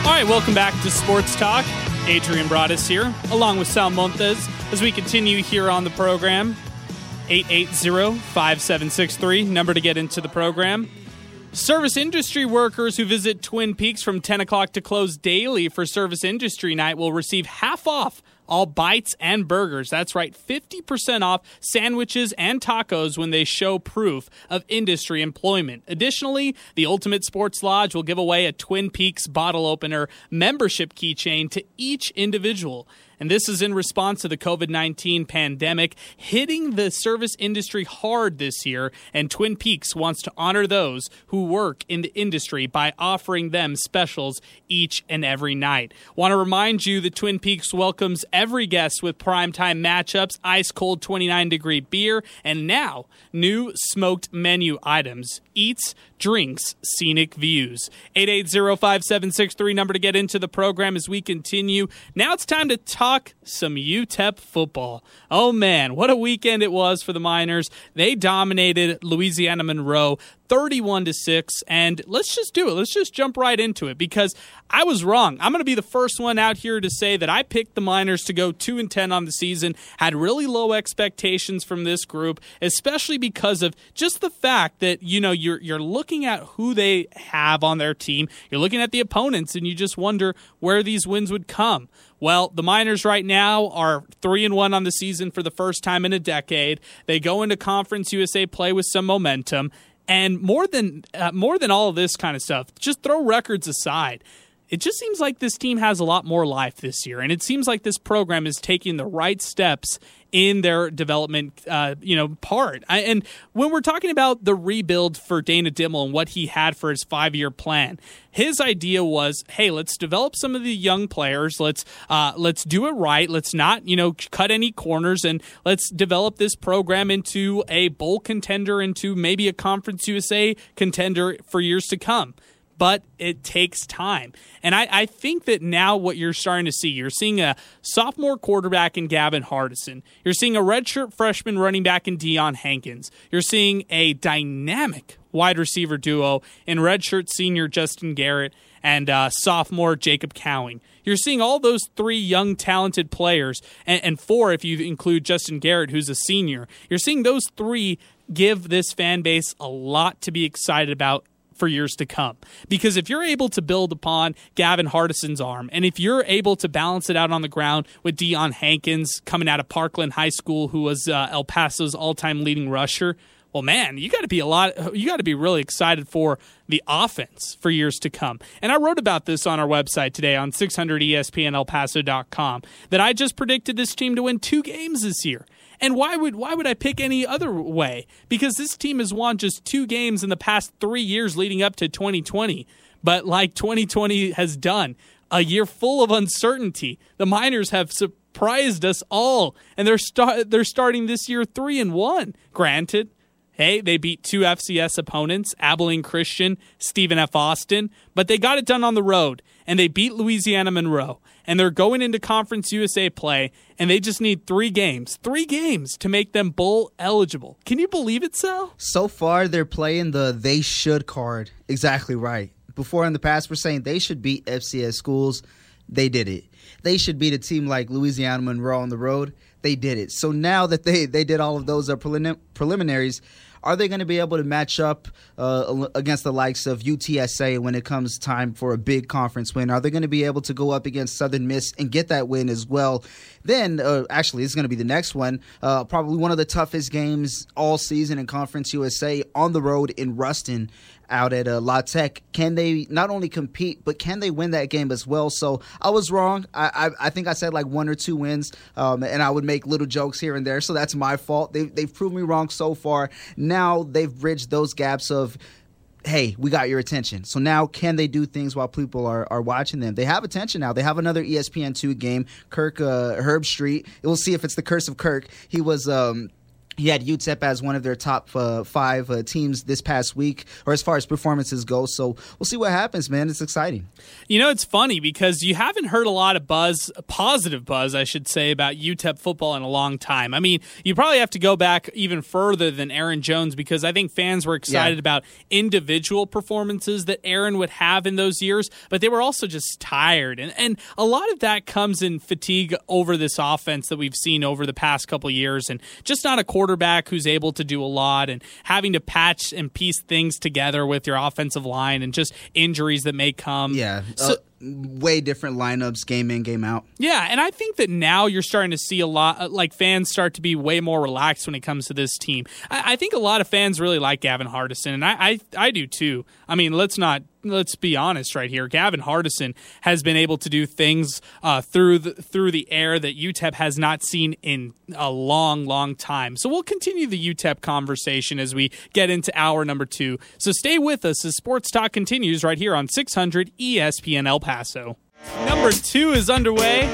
All right, welcome back to Sports Talk. Adrian Broaddus here, along with Sal Montes, as we continue here on the program. 880-5763, number to get into the program. Service industry workers who visit Twin Peaks from 10 o'clock to close daily for Service Industry Night will receive half off all bites and burgers. That's right, 50% off sandwiches and tacos when they show proof of industry employment. Additionally, the Ultimate Sports Lodge will give away a Twin Peaks bottle opener membership keychain to each individual. And this is in response to the COVID 19 pandemic hitting the service industry hard this year. And Twin Peaks wants to honor those who work in the industry by offering them specials each and every night. Want to remind you that Twin Peaks welcomes every guest with primetime matchups, ice cold 29 degree beer, and now new smoked menu items, eats, drinks, scenic views. 880-5763 number to get into the program as we continue. Now it's time to talk some UTEP football. Oh man, what a weekend it was for the Miners. They dominated Louisiana Monroe 31 to 6 and let's just do it. Let's just jump right into it because I was wrong. I'm going to be the first one out here to say that I picked the Miners to go 2 and 10 on the season. Had really low expectations from this group, especially because of just the fact that you know you're you're looking at who they have on their team. You're looking at the opponents and you just wonder where these wins would come. Well, the Miners right now are 3 and 1 on the season for the first time in a decade. They go into Conference USA play with some momentum. And more than uh, more than all of this kind of stuff, just throw records aside. It just seems like this team has a lot more life this year, and it seems like this program is taking the right steps in their development, uh, you know, part. I, and when we're talking about the rebuild for Dana Dimel and what he had for his five year plan, his idea was, hey, let's develop some of the young players. Let's uh, let's do it right. Let's not, you know, cut any corners, and let's develop this program into a bowl contender, into maybe a Conference USA contender for years to come but it takes time. And I, I, think that now what you're starting to see, you're seeing a sophomore quarterback in Gavin Hardison. You're seeing a redshirt freshman running back in Deion Hankins. You're seeing a dynamic wide receiver duo in redshirt senior Justin Garrett and uh, sophomore Jacob Cowing. You're seeing all those three young, talented players, and, and four if you include Justin Garrett, who's a senior. You're seeing those three give this fan base a lot to be excited about for years to come. Because if you're able to build upon Gavin Hardison's arm, and if you're able to balance it out on the ground with Deion Hankins coming out of Parkland High School, who was uh, El Paso's all-time leading rusher, well, man, you got to be a lot. You got to be really excited for the offense for years to come. And I wrote about this on our website today on 600ESPNElPaso.com that I just predicted this team to win two games this year. And why would why would I pick any other way? Because this team has won just two games in the past three years leading up to 2020. But like 2020 has done, a year full of uncertainty. The Miners have surprised us all, and they're start they're starting this year three and one. Granted, Hey, they beat two FCS opponents, Abilene Christian, Stephen F. Austin, but they got it done on the road, and they beat Louisiana Monroe and they're going into Conference USA play, and they just need three games, three games to make them bowl eligible. Can you believe it, Sal? So far, they're playing the they should card exactly right. Before in the past, we're saying they should beat FCS schools. They did it. They should beat a team like Louisiana Monroe on the road. They did it. So now that they, they did all of those uh, prelim- preliminaries, are they going to be able to match up uh, against the likes of UTSA when it comes time for a big conference win? Are they going to be able to go up against Southern Miss and get that win as well? Then, uh, actually, it's going to be the next one. Uh, probably one of the toughest games all season in Conference USA on the road in Ruston out at uh, La Tech. Can they not only compete, but can they win that game as well? So I was wrong. I, I, I think I said like one or two wins, um, and I would make little jokes here and there. So that's my fault. They, they've proved me wrong so far. Now they've bridged those gaps of hey, we got your attention. So now can they do things while people are, are watching them? They have attention now. They have another ESPN2 game, Kirk uh, Herbstreit. We'll see if it's the curse of Kirk. He was um, he had UTEP as one of their top uh, five uh, teams this past week, or as far as performances go. So we'll see what happens, man. It's exciting. You know, it's funny because you haven't heard a lot of buzz, positive buzz, I should say, about UTEP football in a long time. I mean, you probably have to go back even further than Aaron Jones because I think fans were excited yeah. about individual performances that Aaron would have in those years, but they were also just tired. And, and a lot of that comes in fatigue over this offense that we've seen over the past couple years and just not a quarter quarterback who's able to do a lot and having to patch and piece things together with your offensive line and just injuries that may come. Yeah. So, uh, way different lineups game in game out yeah and i think that now you're starting to see a lot uh, like fans start to be way more relaxed when it comes to this team i, I think a lot of fans really like gavin hardison and I, I, I do too i mean let's not let's be honest right here. Gavin Hardison has been able to do things uh, through the through the air that UTEP has not seen in a long, long time. So we'll continue the UTEP conversation as we get into hour number two. So stay with us as Sports Talk continues right here on 600 ESPN El Paso. Number two is underway.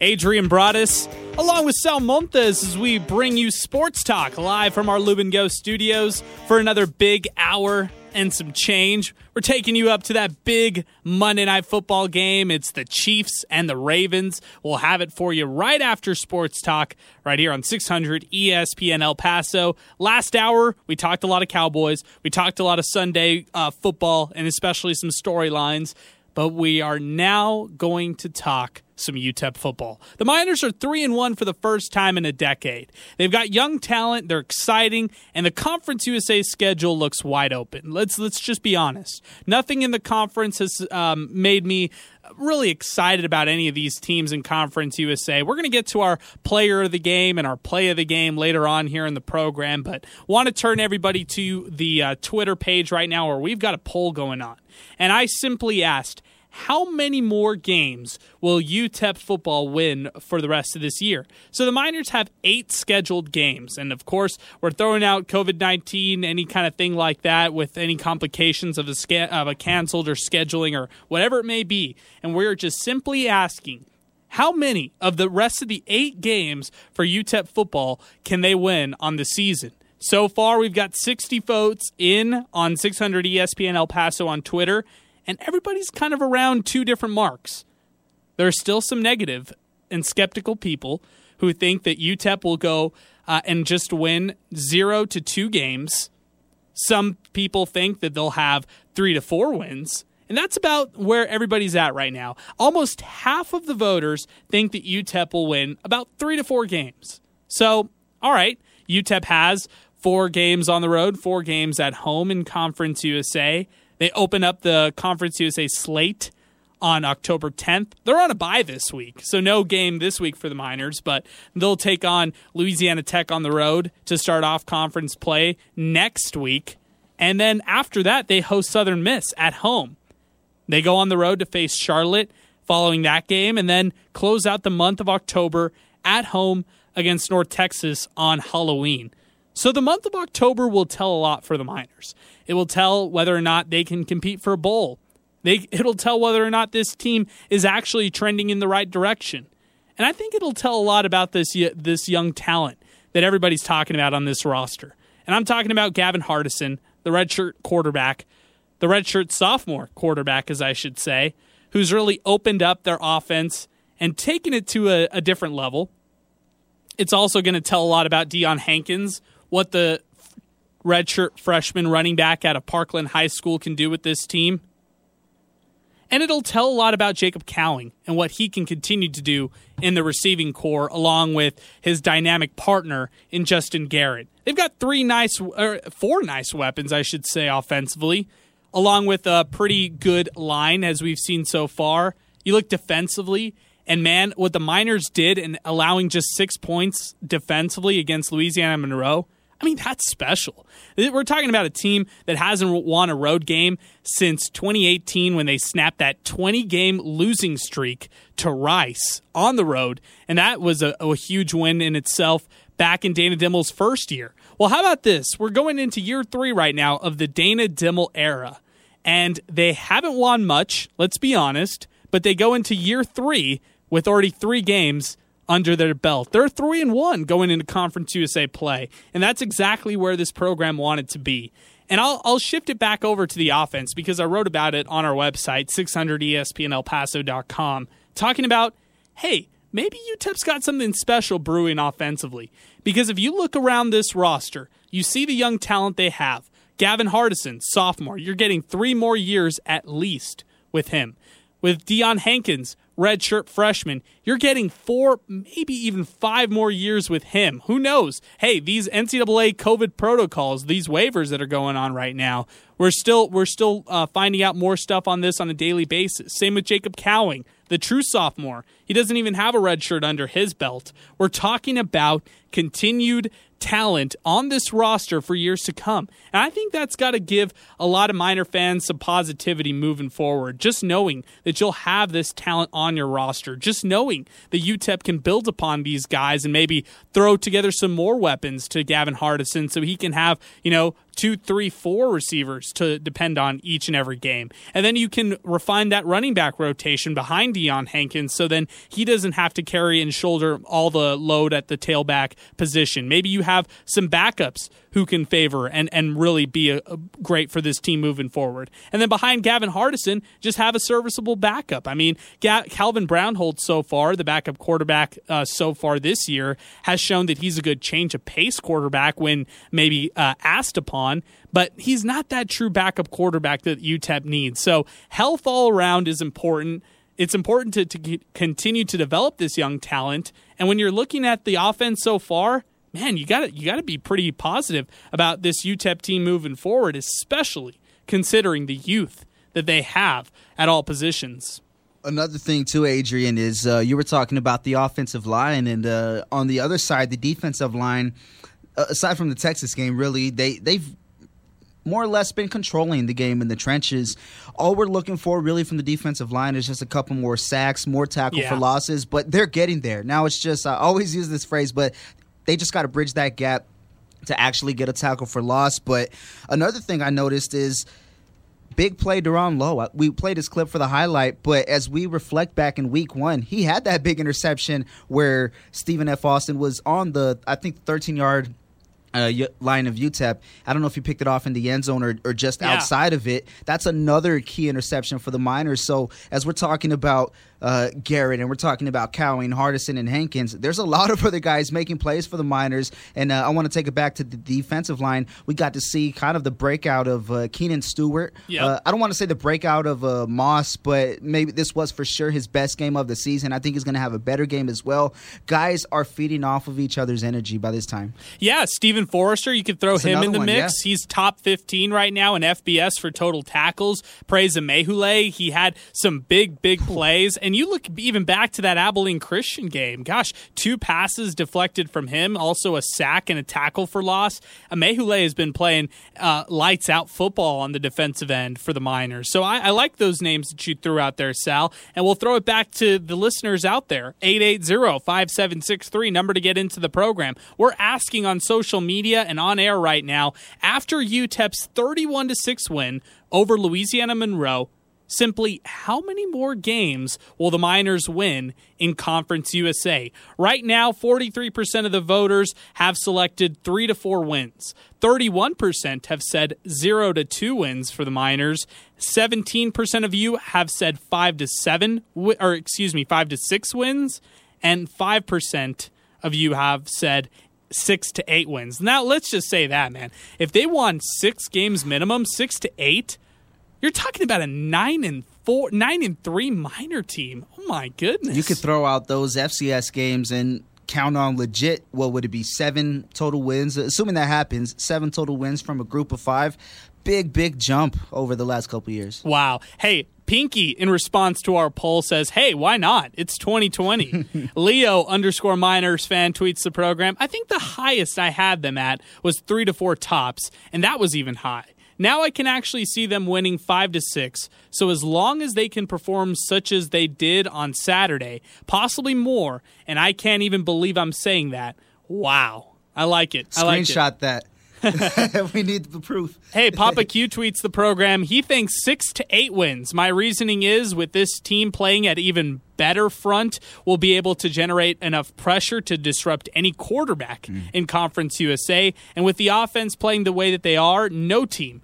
Adrian Broaddus along with Sal Montes as we bring you Sports Talk live from our Lubin Go studios for another big hour and some change. We're taking you up to that big Monday night football game. It's the Chiefs and the Ravens. We'll have it for you right after Sports Talk, right here on 600 ESPN El Paso. Last hour, we talked a lot of Cowboys. We talked a lot of Sunday uh, football and especially some storylines. But we are now going to talk some UTEP football. The Miners are 3 and 1 for the first time in a decade. They've got young talent, they're exciting, and the Conference USA schedule looks wide open. Let's let's just be honest. Nothing in the conference has um, made me really excited about any of these teams in Conference USA. We're going to get to our player of the game and our play of the game later on here in the program, but want to turn everybody to the uh, Twitter page right now where we've got a poll going on. And I simply asked, how many more games will UTEP football win for the rest of this year? So the Miners have eight scheduled games. And of course, we're throwing out COVID 19, any kind of thing like that, with any complications of a, ske- of a canceled or scheduling or whatever it may be. And we're just simply asking how many of the rest of the eight games for UTEP football can they win on the season? So far, we've got 60 votes in on 600 ESPN El Paso on Twitter, and everybody's kind of around two different marks. There are still some negative and skeptical people who think that UTEP will go uh, and just win zero to two games. Some people think that they'll have three to four wins. And that's about where everybody's at right now. Almost half of the voters think that UTEP will win about three to four games. So, all right, UTEP has four games on the road, four games at home in Conference USA. They open up the Conference USA slate on October 10th. They're on a bye this week, so no game this week for the Miners, but they'll take on Louisiana Tech on the road to start off conference play next week. And then after that, they host Southern Miss at home. They go on the road to face Charlotte following that game and then close out the month of October at home against North Texas on Halloween. So the month of October will tell a lot for the Miners. It will tell whether or not they can compete for a bowl. They, it'll tell whether or not this team is actually trending in the right direction. And I think it'll tell a lot about this this young talent that everybody's talking about on this roster. And I'm talking about Gavin Hardison, the redshirt quarterback, the redshirt sophomore quarterback, as I should say, who's really opened up their offense and taken it to a, a different level. It's also going to tell a lot about Deion Hankins, what the redshirt freshman running back out of Parkland High School can do with this team. And it'll tell a lot about Jacob Cowing and what he can continue to do in the receiving corps, along with his dynamic partner in Justin Garrett. They've got three nice, or four nice weapons, I should say, offensively, along with a pretty good line as we've seen so far. You look defensively, and man, what the Miners did in allowing just six points defensively against Louisiana Monroe I mean, that's special. We're talking about a team that hasn't won a road game since 2018 when they snapped that 20 game losing streak to Rice on the road. And that was a, a huge win in itself back in Dana Dimel's first year. Well, how about this? We're going into year three right now of the Dana Dimel era. And they haven't won much, let's be honest, but they go into year three with already three games under their belt. They're three and one going into Conference USA play, and that's exactly where this program wanted to be. And I'll, I'll shift it back over to the offense because I wrote about it on our website, 600ESPNElPaso.com, talking about, hey, maybe UTEP's got something special brewing offensively. Because if you look around this roster, you see the young talent they have. Gavin Hardison, sophomore, you're getting three more years at least with him. With Deion Hankins, redshirt freshman. You're getting four, maybe even five more years with him. Who knows? Hey, these NCAA COVID protocols, these waivers that are going on right now, we're still we're still uh, finding out more stuff on this on a daily basis. Same with Jacob Cowing, the true sophomore. He doesn't even have a red shirt under his belt. We're talking about continued talent on this roster for years to come. And I think that's got to give a lot of Miner fans some positivity moving forward. Just knowing that you'll have this talent on your roster, just knowing that UTEP can build upon these guys and maybe throw together some more weapons to Gavin Hardison so he can have, you know, two, three, four receivers to depend on each and every game. And then you can refine that running back rotation behind Deion Hankins so then he doesn't have to carry and shoulder all the load at the tailback position. Maybe you have some backups who can favor and, and really be a, a great for this team moving forward. And then behind Gavin Hardison, just have a serviceable backup. I mean, Ga- Calvin Brownholtz so far, the backup quarterback uh, so far this year, has shown that he's a good change of pace quarterback when maybe uh, asked upon but he's not that true backup quarterback that UTEP needs. So health all around is important. It's important to, to continue to develop this young talent. And when you're looking at the offense so far, man, you got you got to be pretty positive about this UTEP team moving forward, especially considering the youth that they have at all positions. Another thing too, Adrian, is uh, you were talking about the offensive line, and uh, on the other side, the defensive line. Uh, aside from the Texas game, really they they've more or less been controlling the game in the trenches. All we're looking for really from the defensive line is just a couple more sacks, more tackle Yeah. for losses, but they're getting there. Now it's just I always use this phrase, but they just got to bridge that gap to actually get a tackle for loss. But another thing I noticed is big play Duron Lowe. We played his clip for the highlight, but as we reflect back in week one, he had that big interception where Stephen F. Austin was on the, I think, 13 yard. Uh, line of UTEP. I don't know if he picked it off in the end zone or, or just Yeah. outside of it. That's another key interception for the Miners. So as we're talking about uh, Garrett and we're talking about Cowing, Hardison, and Hankins, there's a lot of other guys making plays for the Miners. And uh, I want to take it back to the defensive line. We got to see kind of the breakout of uh, Keenan Stewart. Yep. Uh, I don't want to say the breakout of uh, Moss, but maybe this was for sure his best game of the season. I think he's going to have a better game as well. Guys are feeding off of each other's energy by this time. Yeah, Stephen Forrester, you could throw That's him in the one, mix. yeah. He's top 15 right now in FBS for total tackles. Praise Amaewhule. He had some big, big plays. And you look even back to that Abilene Christian game. Gosh, two passes deflected from him, also a sack and a tackle for loss. Amaewhule has been playing uh, lights out football on the defensive end for the Miners. So I, I like those names that you threw out there, Sal. And we'll throw it back to the listeners out there 880 5763, number to get into the program. We're asking on social media and on air right now after UTEP's 31 6 win over Louisiana Monroe. Simply, how many more games will the Miners win in Conference USA? Right now, 43% of the voters have selected three to four wins. 31% have said zero to two wins for the Miners. 17% of you have said five to seven, or excuse me, five to six wins. And 5% of you have said six to eight wins. Now, let's just say that, man. If they won six games minimum, six to eight, you're talking about a nine and four, nine and three Miner team. Oh my goodness! You could throw out those FCS games and count on legit. What would it be? Seven total wins, assuming that happens. Seven total wins from a group of five. Big, big jump over the last couple years. Wow. Hey, Pinky, in response to our poll, says, Hey, why not? It's 2020. Leo underscore minors fan tweets the program. I think the highest I had them at was three to four tops, and that was even high. Now I can actually see them winning five to six. So as long as they can perform such as they did on Saturday, possibly more, and I can't even believe I'm saying that. Wow. I like it. I like it. Screenshot that. we need the proof. Hey, Papa Q tweets the program. He thinks six to eight wins. My reasoning is with this team playing at even better front, we'll be able to generate enough pressure to disrupt any quarterback mm. in Conference USA. And with the offense playing the way that they are, no team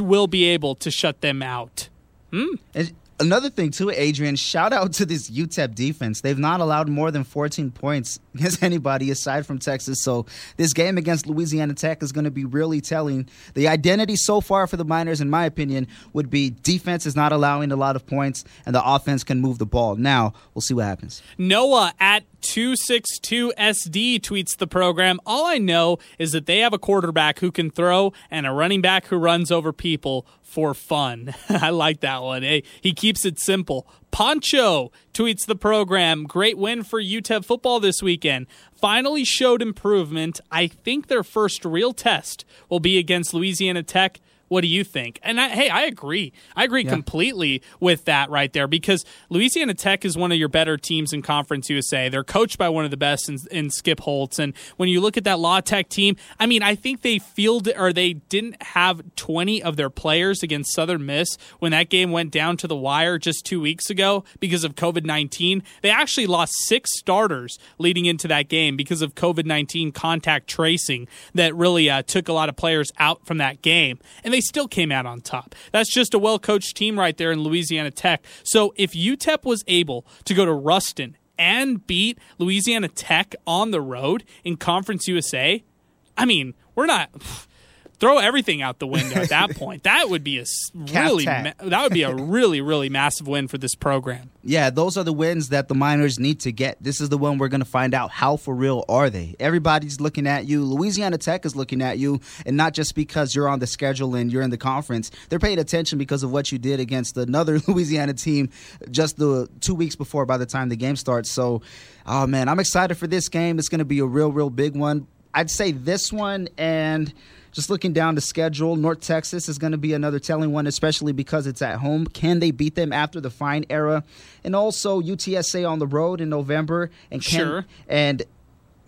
will be able to shut them out. Hmm? And another thing too, Adrian. Shout out to this UTEP defense. They've not allowed more than 14 points against anybody aside from Texas. So this game against Louisiana Tech is going to be really telling. The identity so far for the Miners, in my opinion, would be defense is not allowing a lot of points, and the offense can move the ball. Now we'll see what happens. Noah at 262SD tweets the program. All I know is that they have a quarterback who can throw and a running back who runs over people for fun. I like that one. Hey, he keeps it simple. Poncho tweets the program. Great win for UTEP football this weekend. Finally showed improvement. I think their first real test will be against Louisiana Tech. What do you think? And I, hey, I agree. I agree completely with that right there because Louisiana Tech is one of your better teams in Conference USA. They're coached by one of the best in, in Skip Holtz. And when you look at that La Tech team, I mean, I think they fielded or they didn't have 20 of their players against Southern Miss when that game went down to the wire just two weeks ago because of COVID 19. They actually lost six starters leading into that game because of COVID 19 contact tracing that really uh, took a lot of players out from that game. And they still came out on top. That's just a well coached team right there in Louisiana Tech. So if UTEP was able to go to Ruston and beat Louisiana Tech on the road in Conference USA, I mean, we're not. Throw everything out the window at that point. That would be a really, ma- that would be a really, really massive win for this program. Yeah, those are the wins that the Miners need to get. This is the one we're going to find out how for real are they. Everybody's looking at you. Louisiana Tech is looking at you, and not just because you're on the schedule and you're in the conference. They're paying attention because of what you did against another Louisiana team just the two weeks before by the time the game starts. So, oh man, I'm excited for this game. It's going to be a real, real big one. I'd say this one and just looking down the schedule, North Texas is going to be another telling one, especially because it's at home. Can they beat them after the fine era? And also UTSA on the road in November. And can, Sure. And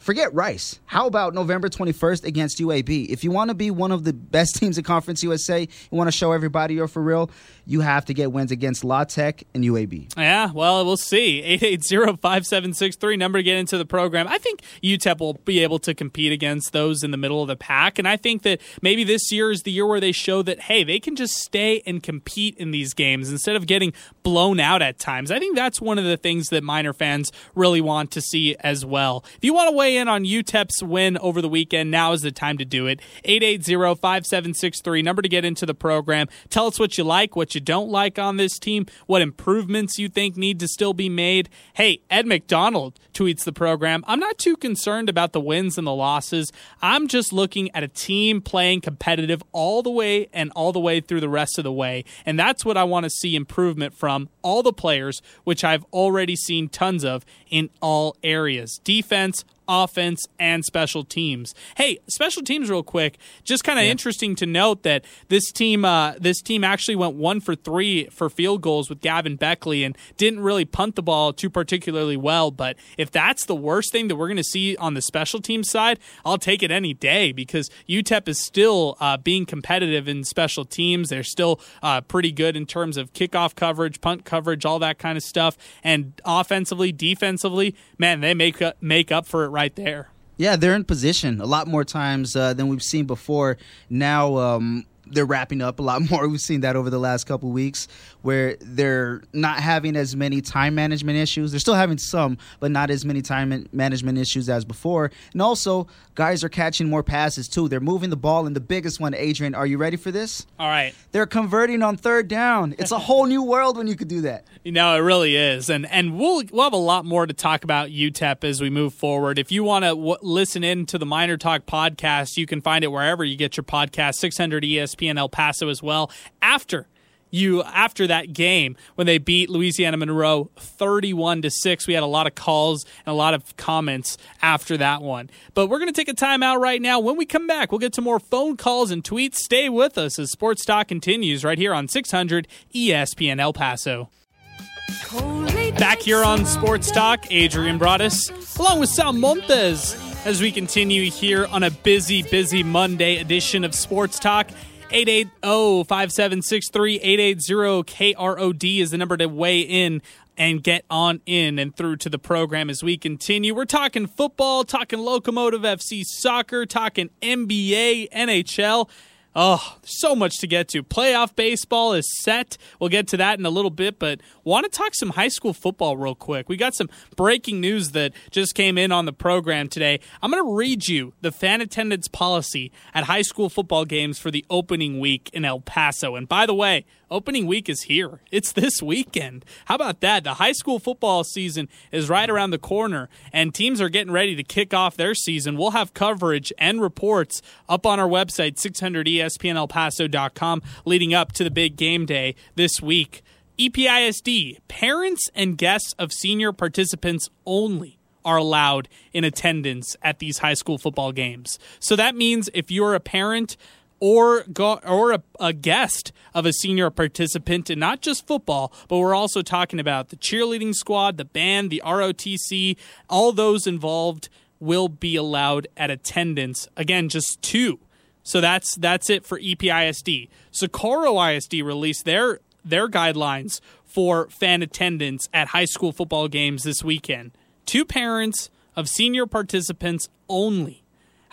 forget Rice. How about November 21st against UAB? If you want to be one of the best teams in Conference USA, you want to show everybody you're for real, you have to get wins against La Tech and UAB. Yeah, well, we'll see. 880-5763, number to get into the program. I think UTEP will be able to compete against those in the middle of the pack, and I think that maybe this year is the year where they show that, hey, they can just stay and compete in these games instead of getting blown out at times. I think that's one of the things that Miner fans really want to see as well. If you want to weigh in on UTEP's win over the weekend, now is the time to do it. 880-5763, number to get into the program. Tell us what you like, what you don't like on this team, what improvements you think need to still be made. Hey, Ed McDonald tweets the program. I'm not too concerned about the wins and the losses. I'm just looking at a team playing competitive all the way and all the way through the rest of the way. And that's what I want to see improvement from all the players, which I've already seen tons of in all areas. Defense, offense and special teams. Hey, special teams real quick. Just kind of interesting to note that this team uh, this team actually went 1 for 3 for field goals with Gavin Baechle and didn't really punt the ball too particularly well, but if that's the worst thing that we're going to see on the special teams side, I'll take it any day because UTEP is still uh, being competitive in special teams. They're still uh, pretty good in terms of kickoff coverage, punt coverage, all that kind of stuff. And offensively, defensively, man, they make up, make up for it right there. Yeah, they're in position a lot more times uh, than we've seen before. Now um, they're wrapping up a lot more. We've seen that over the last couple weeks, where they're not having as many time management issues. They're still having some, but not as many time management issues as before. And also, guys are catching more passes too. They're moving the ball, and the biggest one, Adrian, are you ready for this? All right. They're converting on third down. It's a whole new world when you could do that. You know, it really is, and and we'll we'll have a lot more to talk about UTEP as we move forward. If you want to w- listen in to the Miner Talk podcast, you can find it wherever you get your podcast. 600 ESPN El Paso as well. After you after that game when they beat Louisiana Monroe 31 to 6 we had a lot of calls and a lot of comments after that one but we're going to take a timeout right now when we come back we'll get to more phone calls and tweets stay with us as sports talk continues right here on 600 ESPN El Paso Back here on Sports Talk, Adrian Broaddus, along with Sal Montes, as we continue here on a busy, busy Monday edition of Sports Talk. Oh, 880-5763-880-KROD is the number to weigh in and get on in and through to the program as we continue. We're talking football, talking Locomotive FC soccer, talking NBA, NHL. Oh, so much to get to. Playoff baseball is set. We'll get to that in a little bit, but want to talk some high school football real quick. We got some breaking news that just came in on the program today. I'm going to read you the fan attendance policy at high school football games for the opening week in El Paso. And by the way, opening week is here. It's this weekend. How about that? The high school football season is right around the corner, and teams are getting ready to kick off their season. We'll have coverage and reports up on our website, 600ESPNElPaso.com, leading up to the big game day this week. EPISD, parents and guests of senior participants only are allowed in attendance at these high school football games. So that means if you're a parent or go, or a, a guest of a senior participant and not just football, but we're also talking about the cheerleading squad, the band, the ROTC, all those involved will be allowed at attendance. Again, just two. So that's that's it for EPISD. Socorro ISD released their their guidelines for fan attendance at high school football games this weekend. Two parents of senior participants only.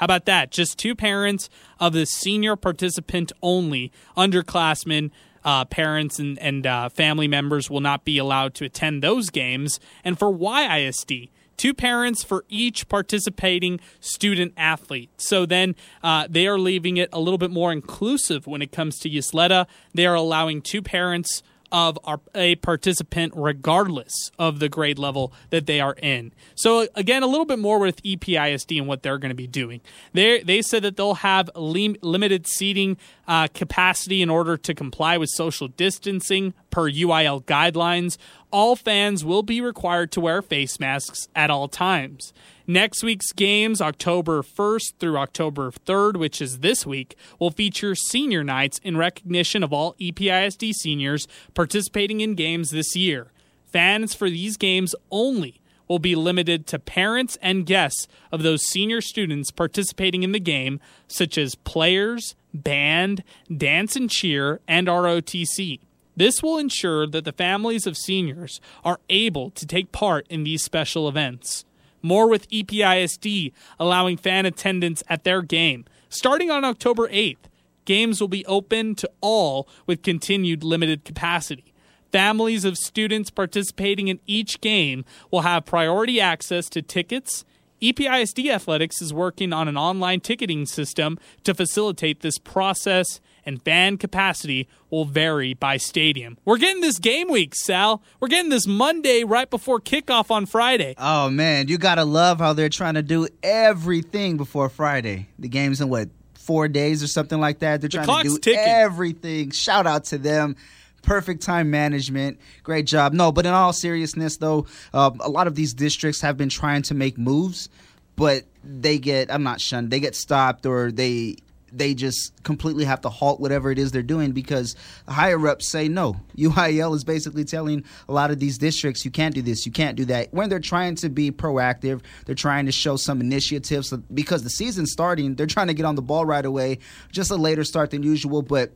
How about that? Just two parents of the senior participant only. Underclassmen, uh, parents, and, and uh, family members will not be allowed to attend those games. And for YISD, two parents for each participating student athlete. So then uh, they are leaving it a little bit more inclusive when it comes to Ysleta. They are allowing two parents of a participant regardless of the grade level that they are in. So again, a little bit more with EPISD and what they're going to be doing. They they said that they'll have lim- limited seating uh, capacity in order to comply with social distancing per UIL guidelines, all fans will be required to wear face masks at all times. Next week's games, October 1st through October 3rd, which is this week, will feature senior nights in recognition of all EPISD seniors participating in games this year. Fans for these games only will be limited to parents and guests of those senior students participating in the game, such as players, band, dance and cheer, and ROTC. This will ensure that the families of seniors are able to take part in these special events. More with EPISD allowing fan attendance at their game. Starting on October 8th, games will be open to all with continued limited capacity. Families of students participating in each game will have priority access to tickets. EPISD Athletics is working on an online ticketing system to facilitate this process, and fan capacity will vary by stadium. We're getting this game week, Sal. We're getting this Monday right before kickoff on Friday. Oh man, you gotta love how they're trying to do everything before Friday. The game's in what four days or something like that. They're The trying to do ticking. everything. Shout out to them. Perfect time management. Great job. No, but in all seriousness, though, uh, a lot of these districts have been trying to make moves, but they get, I'm not shunned, they get stopped or they. They just completely have to halt whatever it is they're doing because higher ups say no. UIL is basically telling a lot of these districts, you can't do this, you can't do that. When they're trying to be proactive, they're trying to show some initiatives because the season's starting. They're trying to get on the ball right away. Just a later start than usual, but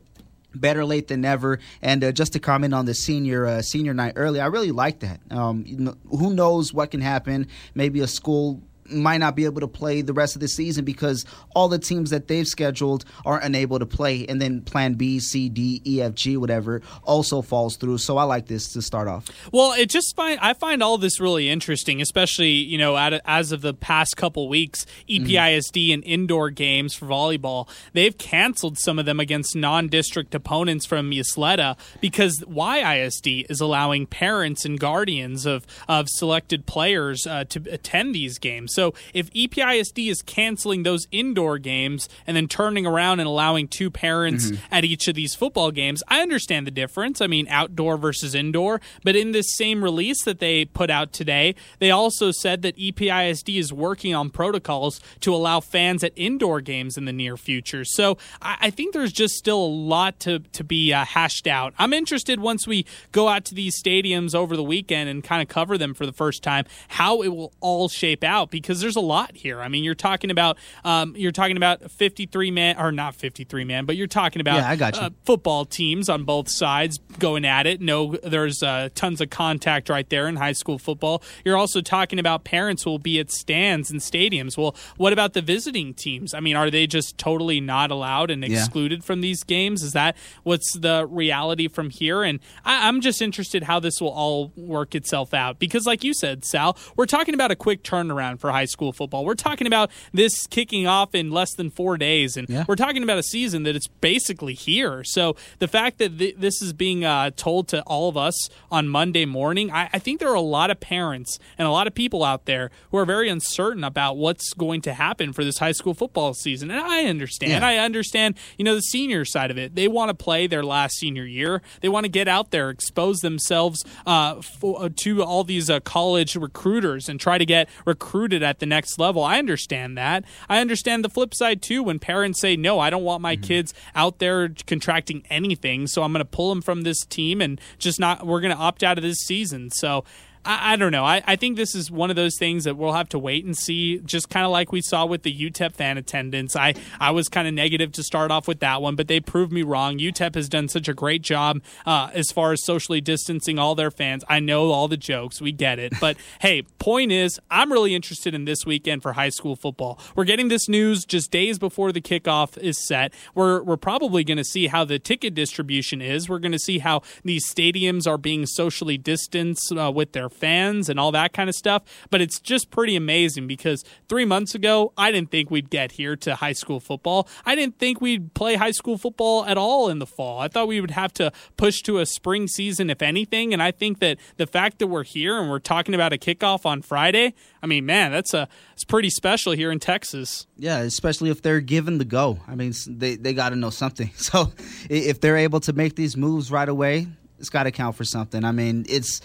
better late than never. And uh, just to comment on the senior uh, senior night early, I really like that. Um, you know, who knows what can happen? Maybe a school might not be able to play the rest of the season because all the teams that they've scheduled are unable to play and then plan B, C, D, E, F, G, whatever also falls through. So I like this to start off. Well, it just find I find all this really interesting, especially you know as of the past couple weeks, EPISD and indoor games for volleyball they've canceled some of them against non-district opponents from Ysleta because YISD is allowing parents and guardians of of selected players uh, to attend these games. So if EPISD is canceling those indoor games and then turning around and allowing two parents at each of these football games, I understand the difference. I mean, outdoor versus indoor. But in this same release that they put out today, they also said that EPISD is working on protocols to allow fans at indoor games in the near future. So I, I think there's just still a lot to, to be uh, hashed out. I'm interested once we go out to these stadiums over the weekend and kind of cover them for the first time, how it will all shape out because there's a lot here. I mean, you're talking about um, you're talking about 53 man or not 53 man, but you're talking about Yeah, I got you. uh, football teams on both sides going at it. No, there's uh, tons of contact right there in high school football. You're also talking about parents who will be at stands and stadiums. Well, what about the visiting teams? I mean, are they just totally not allowed and Yeah. excluded from these games? Is that what's the reality from here? And I, I'm just interested how this will all work itself out because, like you said, Sal, we're talking about a quick turnaround for high school football. We're talking about this kicking off in less than four days, and Yeah. we're talking about a season that it's basically here. So the fact that th- this is being uh, told to all of us on Monday morning, I-, I think there are a lot of parents and a lot of people out there who are very uncertain about what's going to happen for this high school football season. And I understand. Yeah. I understand, you know, the senior side of it. They want to play their last senior year. They want to get out there, expose themselves uh, for, uh, to all these uh, college recruiters and try to get recruited at the next level. I understand that. I understand the flip side too when parents say, no, I don't want my mm-hmm. kids out there contracting anything, so I'm going to pull them from this team and just not, we're going to opt out of this season. So, I, I don't know. I, I think this is one of those things that we'll have to wait and see, just kind of like we saw with the UTEP fan attendance. I, I was kind of negative to start off with that one, but they proved me wrong. UTEP has done such a great job uh, as far as socially distancing all their fans. I know all the jokes. We get it. But hey, point is, I'm really interested in this weekend for high school football. We're getting this news just days before the kickoff is set. We're, we're probably going to see how the ticket distribution is. We're going to see how these stadiums are being socially distanced uh, with their fans and all that kind of stuff. But it's just pretty amazing because three months ago, I didn't think we'd get here to high school football. I didn't think we'd play high school football at all in the fall. I thought we would have to push to a spring season, if anything. And I think that the fact that we're here and we're talking about a kickoff on Friday, I mean, man, that's a it's pretty special here in Texas. Yeah, especially if they're given the go. I mean, they they got to know something. So if they're able to make these moves right away, it's got to count for something. I mean, it's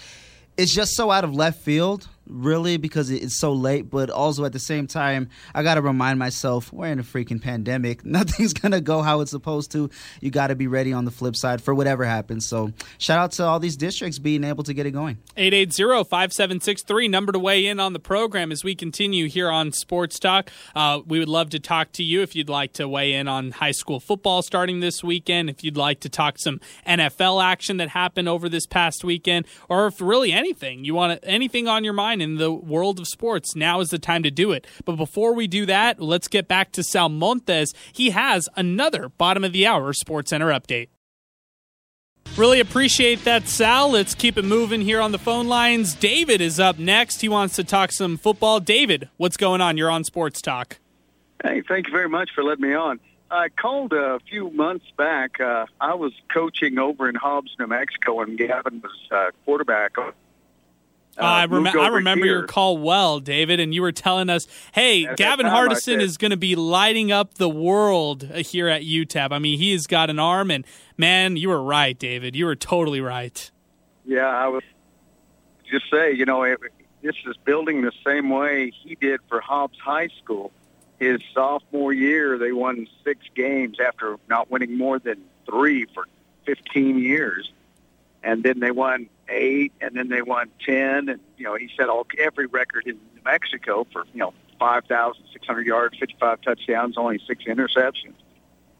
it's just so out of left field really because it's so late but also at the same time i gotta remind myself we're in a freaking pandemic. Nothing's gonna go how it's supposed to. You gotta be ready on the flip side for whatever happens. So shout out to all these districts being able to get it going. 880-5763 number to weigh in on the program as we continue here on sports talk. Uh, we would love to talk to you if you'd like to weigh in on high school football starting this weekend if you'd like to talk some nfl action that happened over this past weekend or if really anything you want anything on your mind in the world of sports, now is the time to do it. But before we do that, let's get back to Sal Montes. He has another bottom of the hour Sports Center update. Really appreciate that, Sal. Let's keep it moving here on the phone lines. David is up next. He wants to talk some football. David, what's going on? You're on Sports Talk. Hey, thank you very much for letting me on. I called a few months back. Uh, I was coaching over in Hobbs, New Mexico, and Gavin was uh, quarterback uh, I, rem- I remember here. your call well, David, and you were telling us, "Hey, At Gavin time, Hardison is going to be lighting up the world uh, here at UTEP." I mean, he has got an arm, and man, you were right, David. You were totally right. Yeah, I was just say, you know, it, this is building the same way he did for Hobbs High School. His sophomore year, they won six games after not winning more than three for 15 years, and then they won eight, and then they won 10, and you know, he set all every record in New Mexico for you know 5,600 yards, 55 touchdowns, only six interceptions.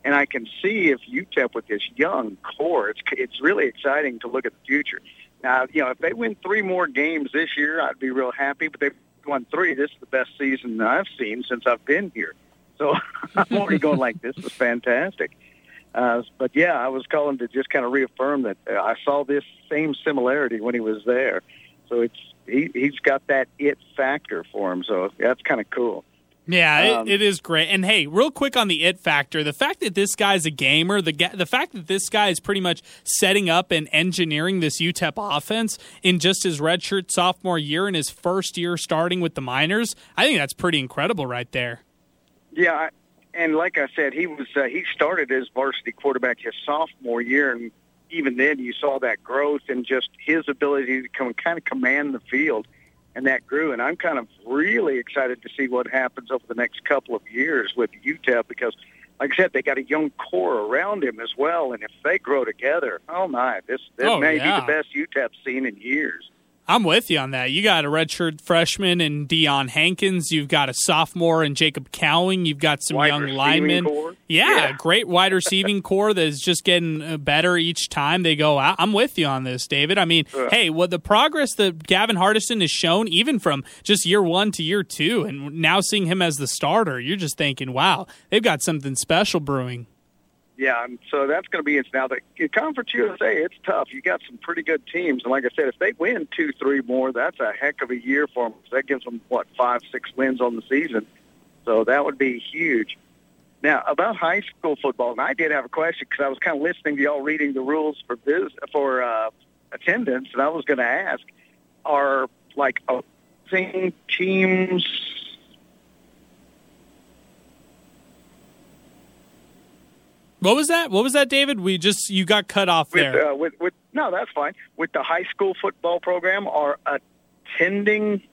And I can see if UTEP with this young core, it's it's really exciting to look at the future. Now, you know, if they win three more games this year, I'd be real happy. But they've won three. This is the best season I've seen since I've been here. So I'm already going like, this is fantastic. Uh, but yeah, I was calling to just kind of reaffirm that uh, I saw this same similarity when he was there. So it's he he's got that it factor for him. So that's kind of cool. Yeah, Um, it, it is great. And hey, real quick on the it factor, the fact that this guy's a gamer, the ga- the fact that this guy is pretty much setting up and engineering this UTEP offense in just his redshirt sophomore year and his first year starting with the Miners, I think that's pretty incredible right there. Yeah, and like I said, he was uh, he started as varsity quarterback his sophomore year, and even then you saw that growth and just his ability to come, kind of command the field, and that grew. And I'm kind of really excited to see what happens over the next couple of years with UTEP because, like I said, they got a young core around him as well, and if they grow together, oh my, this this Oh, may yeah. be the best UTEP's seen in years. I'm with you on that. You got a redshirt freshman in Deion Hankins. You've got a sophomore in Jacob Cowing. You've got some Wide young linemen. Yeah, Yeah. great wide receiving core that is just getting uh, better each time they go out. I'm with you on this, David. I mean, Ugh. hey, what the progress that Gavin Hardison has shown, even from just year one to year two, and now seeing him as the starter, you're just thinking, wow, they've got something special brewing. Yeah, and so that's going to be it. Now, the Conference USA, it's tough. You got some pretty good teams, and like I said, if they win two, three more, that's a heck of a year for them. That gives them what five, six wins on the season. So that would be huge. Now, about high school football, and I did have a question because I was kind of listening to y'all reading the rules for biz, for uh, attendance, and I was going to ask: Are like opposing teams What was that? What was that, David? We just you got cut off there. with, uh, with with no, that's fine. With the high school football program, are attending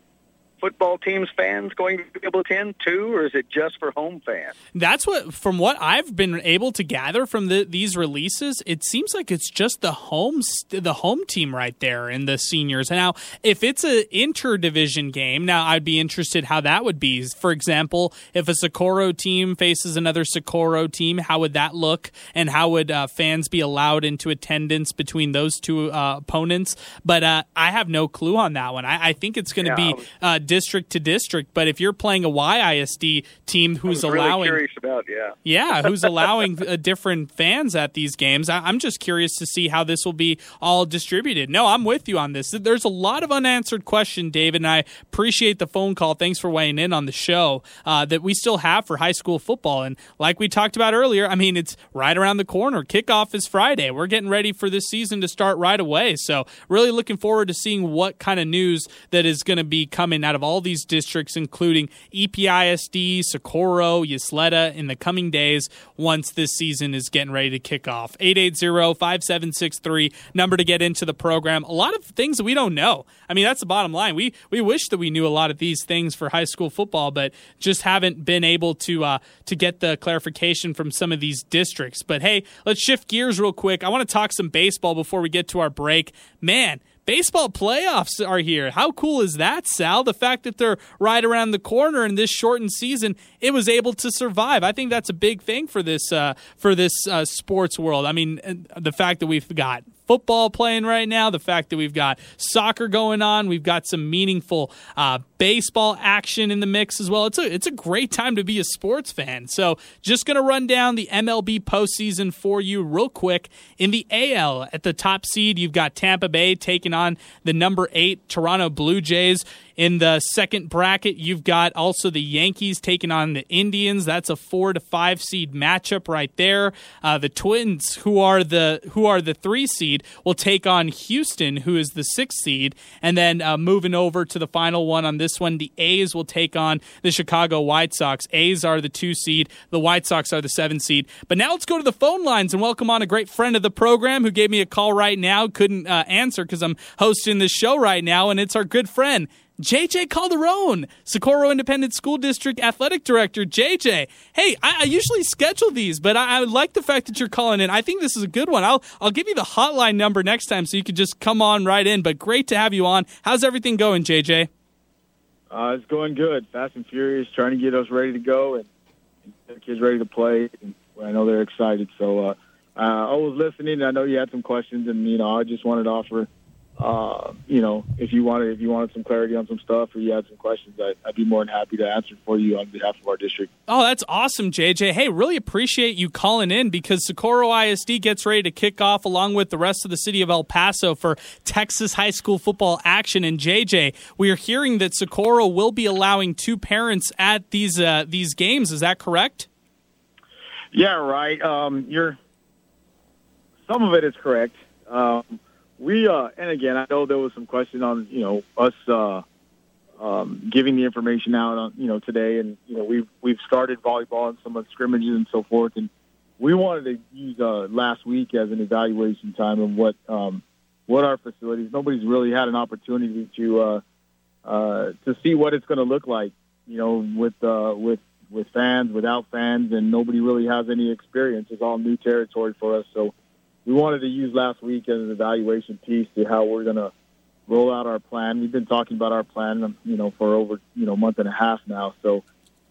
football teams fans going to be able to attend too, or is it just for home fans? That's what, from what I've been able to gather from the, these releases, it seems like it's just the home the home team right there in the seniors. Now, if it's an interdivision game, now I'd be interested how that would be. For example, if a Socorro team faces another Socorro team, how would that look, and how would uh, fans be allowed into attendance between those two uh, opponents? But uh, I have no clue on that one. I, I think it's going to Yeah, be uh, district to district. But if you're playing a YISD team who's really allowing curious about yeah. yeah, who's allowing uh, different fans at these games. I- I'm just curious to see how this will be all distributed. No, I'm with you on this. There's a lot of unanswered question, David, and I appreciate the phone call. Thanks for weighing in on the show uh, that we still have for high school football. And like we talked about earlier, I mean, it's right around the corner. Kickoff is Friday. We're getting ready for this season to start right away. So, really looking forward to seeing what kind of news that is going to be coming out of of all these districts, including EPISD, Socorro, Ysleta, in the coming days once this season is getting ready to kick off. 880-5763, number to get into the program. A lot of things we don't know. I mean, that's the bottom line. We we wish that we knew a lot of these things for high school football, but just haven't been able to uh, to get the clarification from some of these districts. But hey, let's shift gears real quick. I want to talk some baseball before we get to our break. Man, baseball playoffs are here. How cool is that, Sal? The fact that they're right around the corner in this shortened season, it was able to survive. I think that's a big thing for this uh, for this uh, sports world. I mean, the fact that we've got football playing right now, the fact that we've got soccer going on, we've got some meaningful uh, baseball action in the mix as well. It's a it's a great time to be a sports fan. So just gonna run down the MLB postseason for you real quick. In the AL, at the top seed, you've got Tampa Bay taking on the number eight Toronto Blue Jays. In the second bracket, you've got also the Yankees taking on the Indians. That's a four to five seed matchup right there. Uh, the Twins, who are the who are the three seed, will take on Houston, who is the sixth seed. And then uh, moving over to the final one on this one, the A's will take on the Chicago White Sox. A's are the two seed. The White Sox are the seven seed. But now let's go to the phone lines and welcome on a great friend of the program who gave me a call right now. Couldn't uh, answer because I'm hosting this show right now, and it's our good friend. JJ Calderon, Socorro Independent School District Athletic Director. JJ, hey, I, I usually schedule these, but I, I, like the fact that you're calling in. I think this is a good one. I'll I'll give you the hotline number next time so you can just come on right in. But great to have you on. How's everything going, JJ? Uh, it's going good. Fast and furious, trying to get us ready to go and, and the kids ready to play. And I know they're excited. So uh, uh, I was listening. I know you had some questions, and you know I just wanted to offer uh, you know, if you wanted if you wanted some clarity on some stuff or you had some questions, I, would be more than happy to answer for you on behalf of our district. Oh, that's awesome, JJ. Hey, really appreciate you calling in because Socorro ISD gets ready to kick off along with the rest of the city of El Paso for Texas high school football action. And JJ, we are hearing that Socorro will be allowing two parents at these uh, these games. Is that correct? Yeah, right. Um, you're some of it is correct. Um, we uh, and again, I know there was some question on you know us uh, um, giving the information out on you know today, and you know we've we've started volleyball and some scrimmages and so forth, and we wanted to use uh, last week as an evaluation time of what um, what our facilities. Nobody's really had an opportunity to uh, uh, to see what it's going to look like, you know, with uh, with with fans, without fans, and nobody really has any experience. It's all new territory for us, so we wanted to use last week as an evaluation piece to how we're going to roll out our plan. We've been talking about our plan, you know, for over you know a month and a half now. So,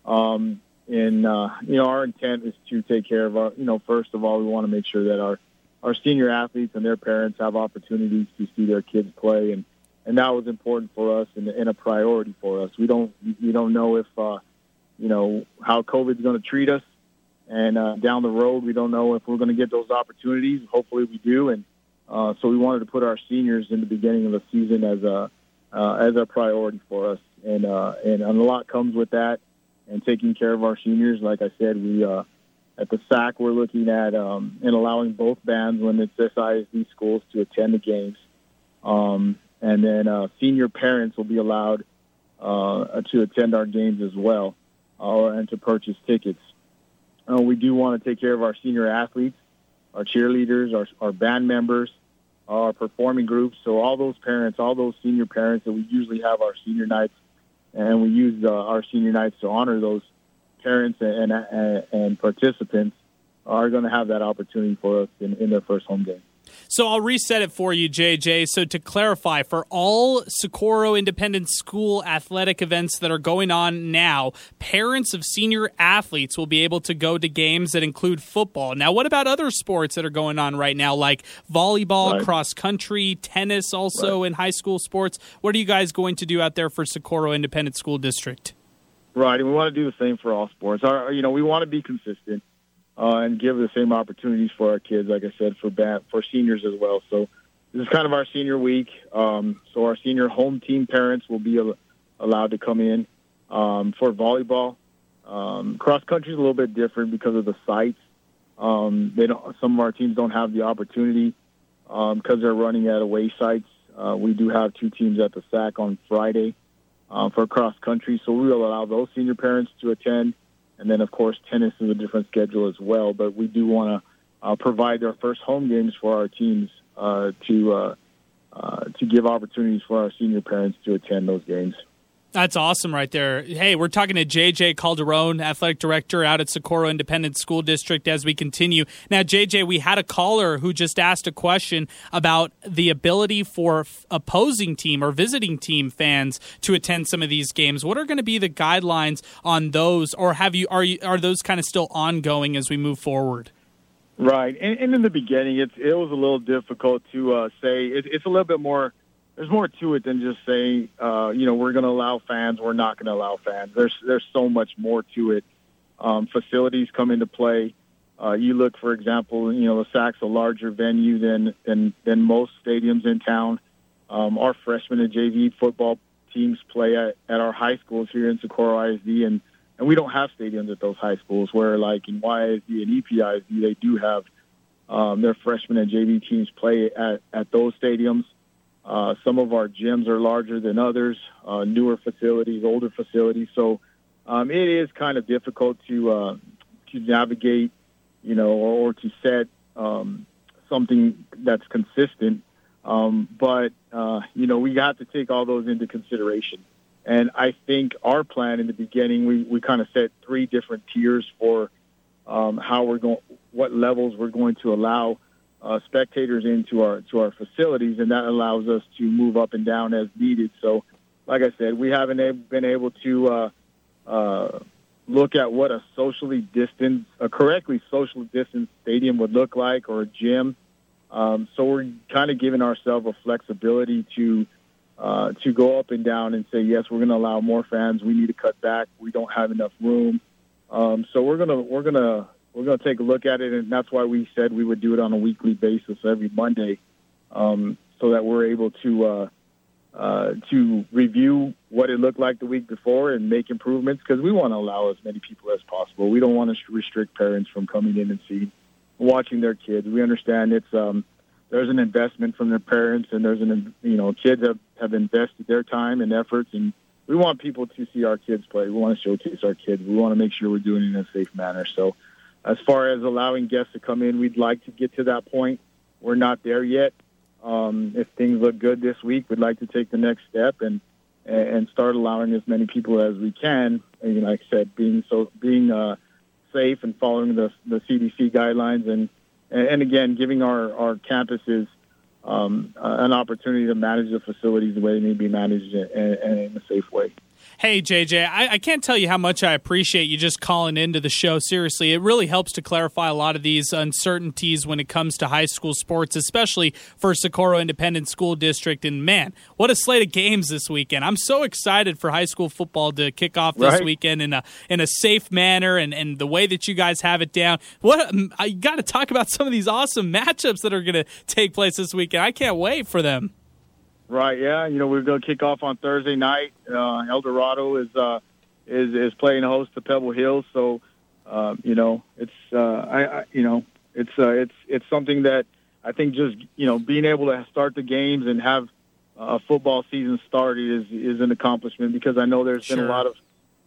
um, and uh, you know, our intent is to take care of our, you know, first of all, we want to make sure that our our senior athletes and their parents have opportunities to see their kids play, and and that was important for us and, and a priority for us. We don't we don't know if uh, you know how COVID's going to treat us and uh, down the road, we don't know if we're going to get those opportunities. Hopefully, we do. And uh, so we wanted to put our seniors in the beginning of the season as a uh, as a priority for us. And uh, and a lot comes with that. And taking care of our seniors, like I said, we uh, at the SAC we're looking at um, and allowing both bands when it's SISD schools to attend the games. Um, and then uh, senior parents will be allowed uh, to attend our games as well, uh, and to purchase tickets. Uh, we do want to take care of our senior athletes, our cheerleaders, our, our band members, our performing groups. So all those parents, all those senior parents that we usually have our senior nights, and we use uh, our senior nights to honor those parents and, and, and participants are going to have that opportunity for us in, in their first home game. So I'll reset it for you, JJ. So to clarify, for all Socorro Independent School athletic events that are going on now, parents of senior athletes will be able to go to games that include football. Now, what about other sports that are going on right now, like volleyball, right. cross country, tennis, also right. in high school sports? What are you guys going to do out there for Socorro Independent School District? Right, and we want to do the same for all sports. Our, you know, we want to be consistent uh, and give the same opportunities for our kids. Like I said, for bat, for seniors as well. So this is kind of our senior week. Um, so our senior home team parents will be al- allowed to come in um, for volleyball. Um, cross country is a little bit different because of the sites. Um, they don't. Some of our teams don't have the opportunity because um, they're running at away sites. Uh, we do have two teams at the SAC on Friday, uh, for cross country. So we will allow those senior parents to attend, and then of course tennis is a different schedule as well. But we do want to uh, provide our first home games for our teams uh, to uh, uh, to give opportunities for our senior parents to attend those games. That's awesome right there. Hey, we're talking to JJ Calderon, athletic director out at Socorro Independent School District as we continue. Now, JJ, we had a caller who just asked a question about the ability for opposing team or visiting team fans to attend some of these games. What are going to be the guidelines on those or have you are you are those kind of still ongoing as we move forward? Right. And, and in the beginning, it's, it was a little difficult to uh, say. It, it's a little bit more there's more to it than just saying, uh, you know, we're going to allow fans, we're not going to allow fans. There's there's so much more to it. Um, facilities come into play. Uh, you look, for example, you know, the SAC's a larger venue than than than most stadiums in town. Um, our freshman and JV football teams play at, at our high schools here in Socorro ISD, and and we don't have stadiums at those high schools. Where like in YISD and EPISD, they do have um, their freshman and JV teams play at at those stadiums. Uh, some of our gyms are larger than others, uh, newer facilities, older facilities. So um, it is kind of difficult to uh, to navigate, you know, or, or to set um, something that's consistent. Um, but uh, you know, we got to take all those into consideration. And I think our plan in the beginning, we, we kind of set three different tiers for um, how we're going, what levels we're going to allow uh, spectators into our to our facilities, and that allows us to move up and down as needed. So, like I said, we haven't been able to uh, uh, look at what a socially distanced, a correctly socially distanced stadium would look like, or a gym. Um, so we're kind of giving ourselves a flexibility to uh, to go up and down and say yes, we're going to allow more fans. We need to cut back. We don't have enough room. Um, so we're gonna we're gonna we're going to take a look at it, and that's why we said we would do it on a weekly basis every Monday, um, so that we're able to uh, uh, to review what it looked like the week before and make improvements because we want to allow as many people as possible. We don't want to restrict parents from coming in and seeing, watching their kids. We understand it's um, there's an investment from their parents, and there's an you know kids have have invested their time and efforts and we want people to see our kids play. We want to showcase our kids. We want to make sure we're doing it in a safe manner. So as far as allowing guests to come in, we'd like to get to that point. We're not there yet. Um, if things look good this week, we'd like to take the next step and and start allowing as many people as we can. And like I said, being so being uh, safe and following the the CDC guidelines and and again giving our our campuses um, uh, an opportunity to manage the facilities the way they need to be managed and, in a safe way. Hey, JJ, I, I, can't tell you how much I appreciate you just calling into the show. Seriously, it really helps to clarify a lot of these uncertainties when it comes to high school sports, especially for Socorro Independent School District. And man, what a slate of games this weekend! I'm so excited for high school football to kick off this right. weekend in a in a safe manner and, and the way that you guys have it down. What um, I got to talk about some of these awesome matchups that are going to take place this weekend. I can't wait for them. Right. Yeah. You know, we're going to kick off on Thursday night. Uh, El Dorado is uh, is is playing host to Pebble Hills, so uh, you know it's uh, I, I you know it's uh, it's it's something that I think just you know being able to start the games and have a football season started is is an accomplishment because I know there's sure. been a lot of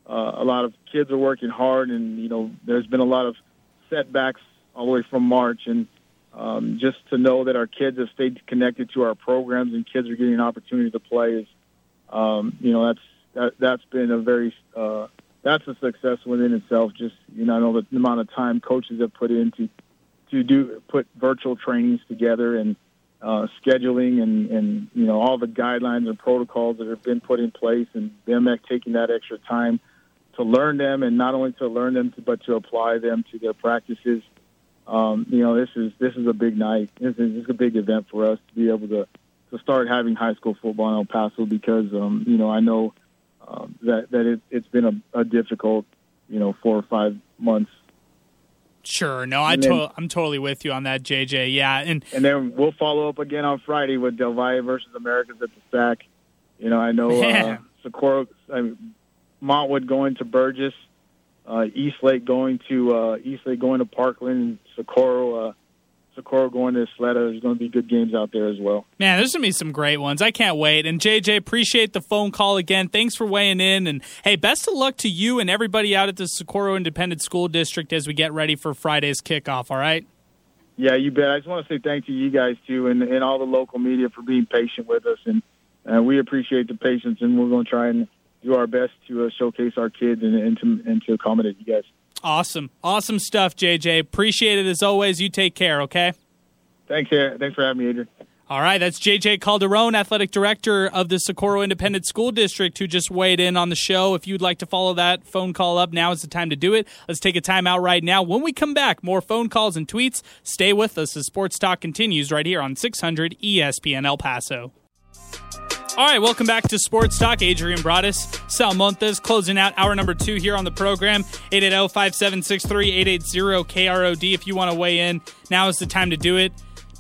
uh, a lot of kids are working hard and you know there's been a lot of setbacks all the way from March and um, just to know that our kids have stayed connected to our programs and kids are getting an opportunity to play is, um, you know, that's that, that's been a very uh, that's a success within itself. Just you know, I know the amount of time coaches have put into to do put virtual trainings together and uh, scheduling and and you know all the guidelines and protocols that have been put in place and them taking that extra time to learn them and not only to learn them but to apply them to their practices um, you know, this is this is a big night. This is, this is a big event for us to be able to to start having high school football in El Paso because um, you know I know um, that that it, it's been a, a difficult you know four or five months Sure. No, I then, I'm totally with you on that, JJ. Yeah, and and then we'll follow up again on Friday with Del Valle versus Americas at the SAC. You know, I know uh, Socorro, I mean, Montwood going to Burgess uh, East Lake going to uh, East Lake going to Parkland, Socorro, uh, Socorro going to Ysleta. There's going to be good games out there as well. Man, there's going to be some great ones. I can't wait. And JJ, appreciate the phone call again. Thanks for weighing in. And hey, best of luck to you and everybody out at the Socorro Independent School District as we get ready for Friday's kickoff. All right. Yeah, you bet. I just want to say thank you, you guys too, and, and all the local media for being patient with us, and uh, we appreciate the patience, and we're going to try and do our best to uh, showcase our kids and, and to and to accommodate you guys. Awesome. Awesome stuff, JJ. Appreciate it as always. You take care, okay? Thanks, thanks for having me, Adrian. All right, that's JJ Calderon, athletic director of the Socorro Independent School District, who just weighed in on the show. If you'd like to follow that phone call up, now is the time to do it. Let's take a time out right now. When we come back, more phone calls and tweets. Stay with us as Sports Talk continues right here on 600 ESPN El Paso. All right, welcome back to Sports Talk. Adrian Broaddus, Sal Montes, closing out hour number two here on the program. 880-5763-880-KROD. If you want to weigh in, now is the time to do it.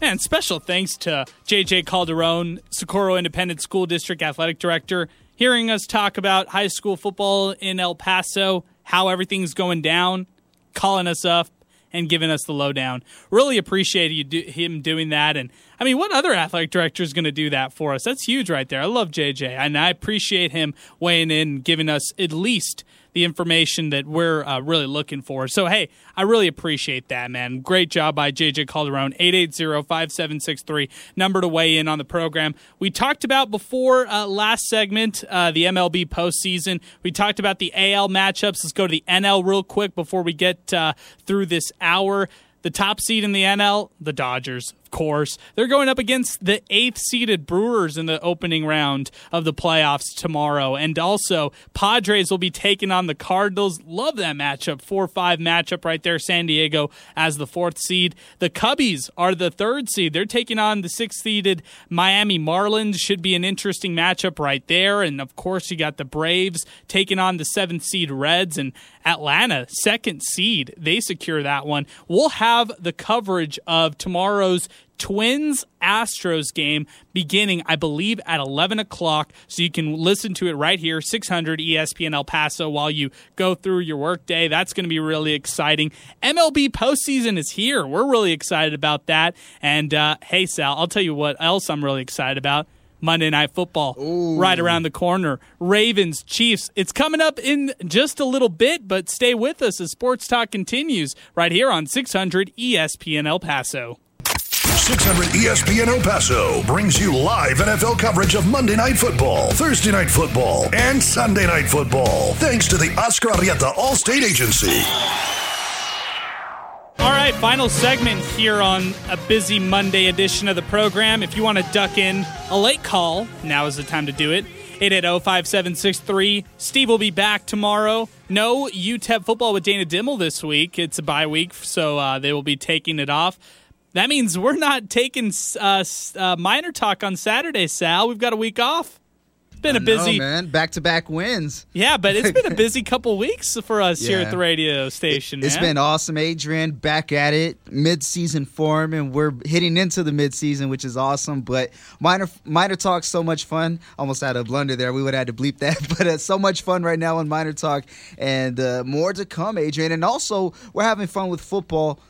And special thanks to JJ Calderon, Socorro Independent School District Athletic Director, hearing us talk about high school football in El Paso, how everything's going down, calling us up, and giving us the lowdown. Really appreciate you do, him doing that. And I mean, what other athletic director is going to do that for us? That's huge right there. I love JJ, and I appreciate him weighing in, giving us at least the information that we're uh, really looking for. So, hey, I really appreciate that, man. Great job by JJ Calderon. 880-5763, number to weigh in on the program. We talked about before uh, last segment, uh, the MLB postseason. We talked about the AL matchups. Let's go to the NL real quick before we get uh, through this hour. The top seed in the NL, the Dodgers course. They're going up against the eighth seeded Brewers in the opening round of the playoffs tomorrow. And also, Padres will be taking on the Cardinals. Love that matchup. 4 5 matchup right there. San Diego as the fourth seed. The Cubbies are the third seed. They're taking on the sixth seeded Miami Marlins. Should be an interesting matchup right there. And of course, you got the Braves taking on the seventh seed Reds and Atlanta, second seed. They secure that one. We'll have the coverage of tomorrow's Twins Astros game beginning, I believe, at 11 o'clock. So you can listen to it right here, 600 ESPN El Paso, while you go through your workday. That's going to be really exciting. MLB postseason is here. We're really excited about that. And uh, hey, Sal, I'll tell you what else I'm really excited about. Monday Night Football Ooh. right around the corner. Ravens, Chiefs. It's coming up in just a little bit, but stay with us as Sports Talk continues right here on 600 ESPN El Paso. 600 ESPN El Paso brings you live NFL coverage of Monday Night Football, Thursday Night Football, and Sunday Night Football. Thanks to the Oscar Arrieta All-State Agency. All right, final segment here on a busy Monday edition of the program. If you want to duck in a late call, now is the time to do it. 880-5763. Steve will be back tomorrow. No UTEP football with Dana Dimel this week. It's a bye week, so uh, they will be taking it off. That means we're not taking uh, uh, Miner Talk on Saturday, Sal. We've got a week off. It's been a busy know, man. Back to back wins. Yeah, but it's been a busy couple weeks for us here at the radio station. It, has been awesome, Adrian. Back at it, mid-season form, and we're hitting into the mid-season, which is awesome. But minor Miner Talk, so much fun. Almost had a blunder there. We would have had to bleep that, but uh, so much fun right now on Miner Talk, and uh, more to come, Adrian. And also, we're having fun with football.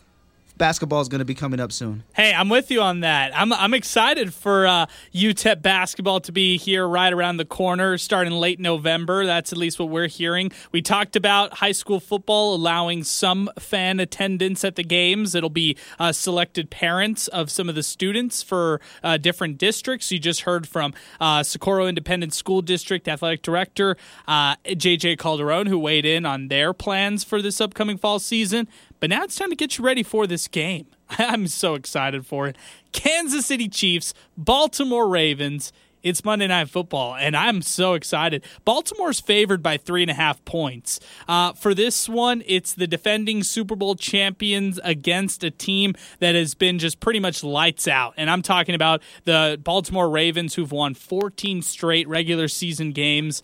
Basketball is going to be coming up soon. Hey, I'm with you on that. I'm I'm excited for uh, UTEP basketball to be here right around the corner, starting late November. That's at least what we're hearing. We talked about high school football allowing some fan attendance at the games. It'll be uh, selected parents of some of the students for uh, different districts. You just heard from uh, Socorro Independent School District Athletic Director uh, JJ Calderon, who weighed in on their plans for this upcoming fall season. But now it's time to get you ready for this game. I'm so excited for it. Kansas City Chiefs, Baltimore Ravens. It's Monday Night Football, and I'm so excited. Baltimore's favored by three and a half points. Uh, for this one, it's the defending Super Bowl champions against a team that has been just pretty much lights out. And I'm talking about the Baltimore Ravens, who've won 14 straight regular season games.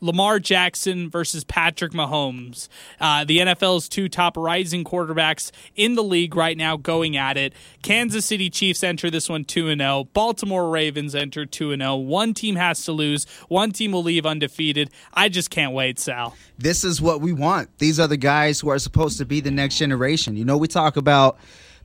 Lamar Jackson versus Patrick Mahomes. Uh, the NFL's two top rising quarterbacks in the league right now going at it. Kansas City Chiefs enter this one 2 0. Baltimore Ravens enter 2 0. One team has to lose, one team will leave undefeated. I just can't wait, Sal. This is what we want. These are the guys who are supposed to be the next generation. You know, we talk about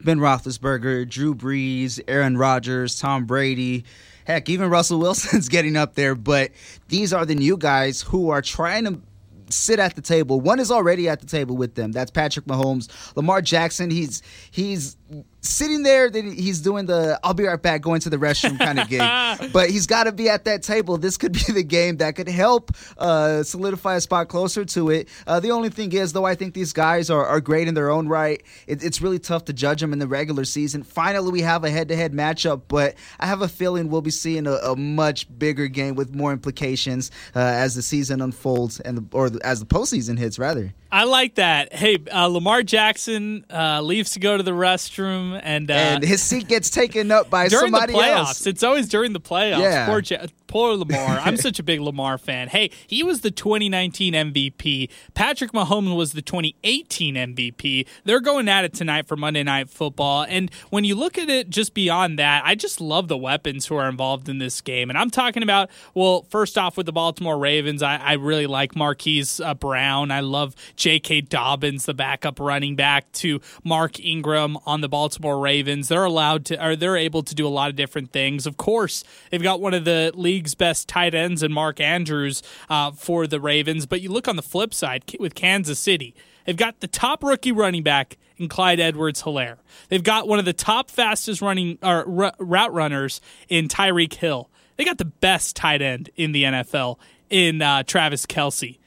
Ben Roethlisberger, Drew Brees, Aaron Rodgers, Tom Brady. Heck, even Russell Wilson's getting up there. But these are the new guys who are trying to sit at the table. One is already at the table with them. That's Patrick Mahomes. Lamar Jackson, he's he's sitting there, then he's doing the I'll be right back, going to the restroom kind of gig. but he's got to be at that table. This could be the game that could help uh, solidify a spot closer to it. Uh, the only thing is, though, I think these guys are, are great in their own right. It, it's really tough to judge them in the regular season. Finally, we have a head to head matchup, but I have a feeling we'll be seeing a, a much bigger game with more implications uh, as the season unfolds and the, or as the postseason hits, rather. I like that. Hey, uh, Lamar Jackson uh, leaves to go to the restroom, and uh, and his seat gets taken up by during somebody the playoffs. else. It's always during the playoffs. Yeah. Poor, Ja- poor Lamar. I'm such a big Lamar fan. Hey, he was the 2019 MVP. Patrick Mahomes was the 2018 MVP. They're going at it tonight for Monday Night Football. And when you look at it just beyond that, I just love the weapons who are involved in this game. And I'm talking about, well, first off, with the Baltimore Ravens, I, I really like Marquise uh, Brown. I love J.K. Dobbins, the backup running back to Mark Ingram on the Baltimore Ravens. They're allowed to, or they're able to do a lot of different things. Of course, they've got one of the league's best tight ends and Mark Andrews uh, for the Ravens. But you look on the flip side with Kansas City, they've got the top rookie running back in Clyde Edwards-Helaire. They've got one of the top fastest running or r- route runners in Tyreek Hill. They got the best tight end in the NFL in uh, Travis Kelce.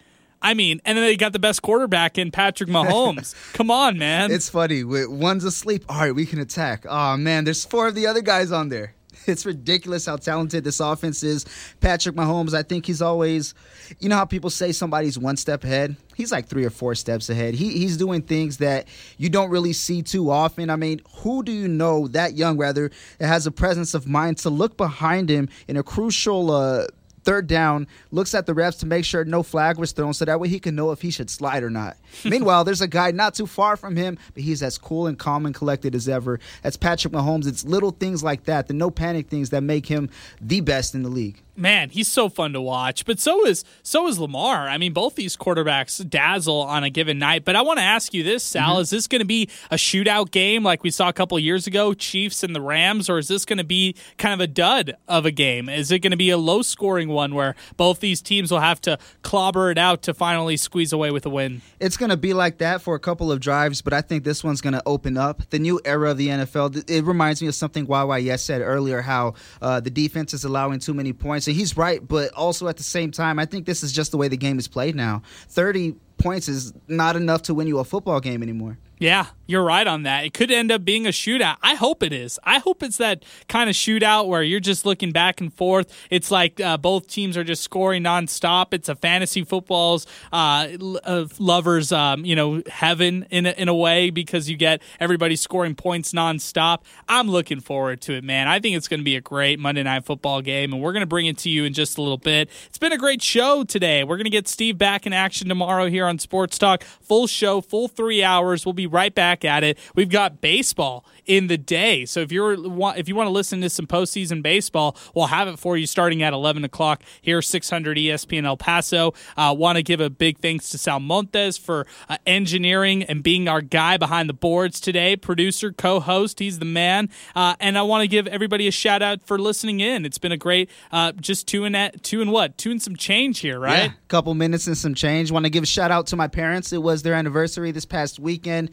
I mean, and then they got the best quarterback in Patrick Mahomes. Come on, man. It's funny. One's asleep. All right, we can attack. Oh man, there's four of the other guys on there. It's ridiculous how talented this offense is. Patrick Mahomes, I think he's always, you know how people say somebody's one step ahead. He's like three or four steps ahead. He he's doing things that you don't really see too often. I mean, who do you know that young rather that has a presence of mind to look behind him in a crucial. Uh, third down, looks at the reps to make sure no flag was thrown so that way he can know if he should slide or not. Meanwhile, there's a guy not too far from him, but he's as cool and calm and collected as ever. That's Patrick Mahomes. It's little things like that, the no panic things that make him the best in the league. Man, he's so fun to watch. But so is so is Lamar. I mean, both these quarterbacks dazzle on a given night. But I want to ask you this, Sal: Is this going to be a shootout game like we saw a couple years ago, Chiefs and the Rams, or is this going to be kind of a dud of a game? Is it going to be a low scoring one where both these teams will have to clobber it out to finally squeeze away with a win? It's going to be like that for a couple of drives, but I think this one's going to open up the new era of the NFL. It reminds me of something YYS said earlier, how uh, the defense is allowing too many points. And he's right, but also at the same time, I think this is just the way the game is played now. 30 points is not enough to win you a football game anymore. Yeah, you're right on that. It could end up being a shootout. I hope it is. I hope it's that kind of shootout where you're just looking back and forth. It's like uh, both teams are just scoring nonstop. It's a fantasy football's uh, uh, lovers, um, you know, heaven in a, in a way because you get everybody scoring points nonstop. I'm looking forward to it, man. I think it's going to be a great Monday Night Football game, and we're going to bring it to you in just a little bit. It's been a great show today. We're going to get Steve back in action tomorrow here on Sports Talk. Full show, full three hours. We'll be right back at it. We've got baseball in the day, so if you're if you want to listen to some postseason baseball, we'll have it for you starting at 11 o'clock here, 600 ESPN El Paso. Uh, want to give a big thanks to Sal Montes for uh, engineering and being our guy behind the boards today, producer, co-host. He's the man, uh, and I want to give everybody a shout out for listening in. It's been a great uh, just two and at, two and what two and some change here, right? Yeah, couple minutes and some change. Want to give a shout out to my parents. It was their anniversary this past weekend.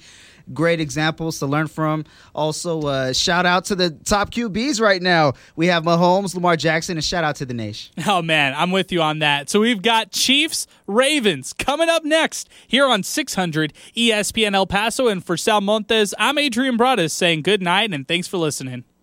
Great examples to learn from. Also, uh, shout out to the top QBs right now. We have Mahomes, Lamar Jackson, and shout out to the nation. Oh man, I'm with you on that. So we've got Chiefs, Ravens coming up next here on 600 ESPN El Paso. And for Sal Montes, I'm Adrian Broaddus saying good night and thanks for listening.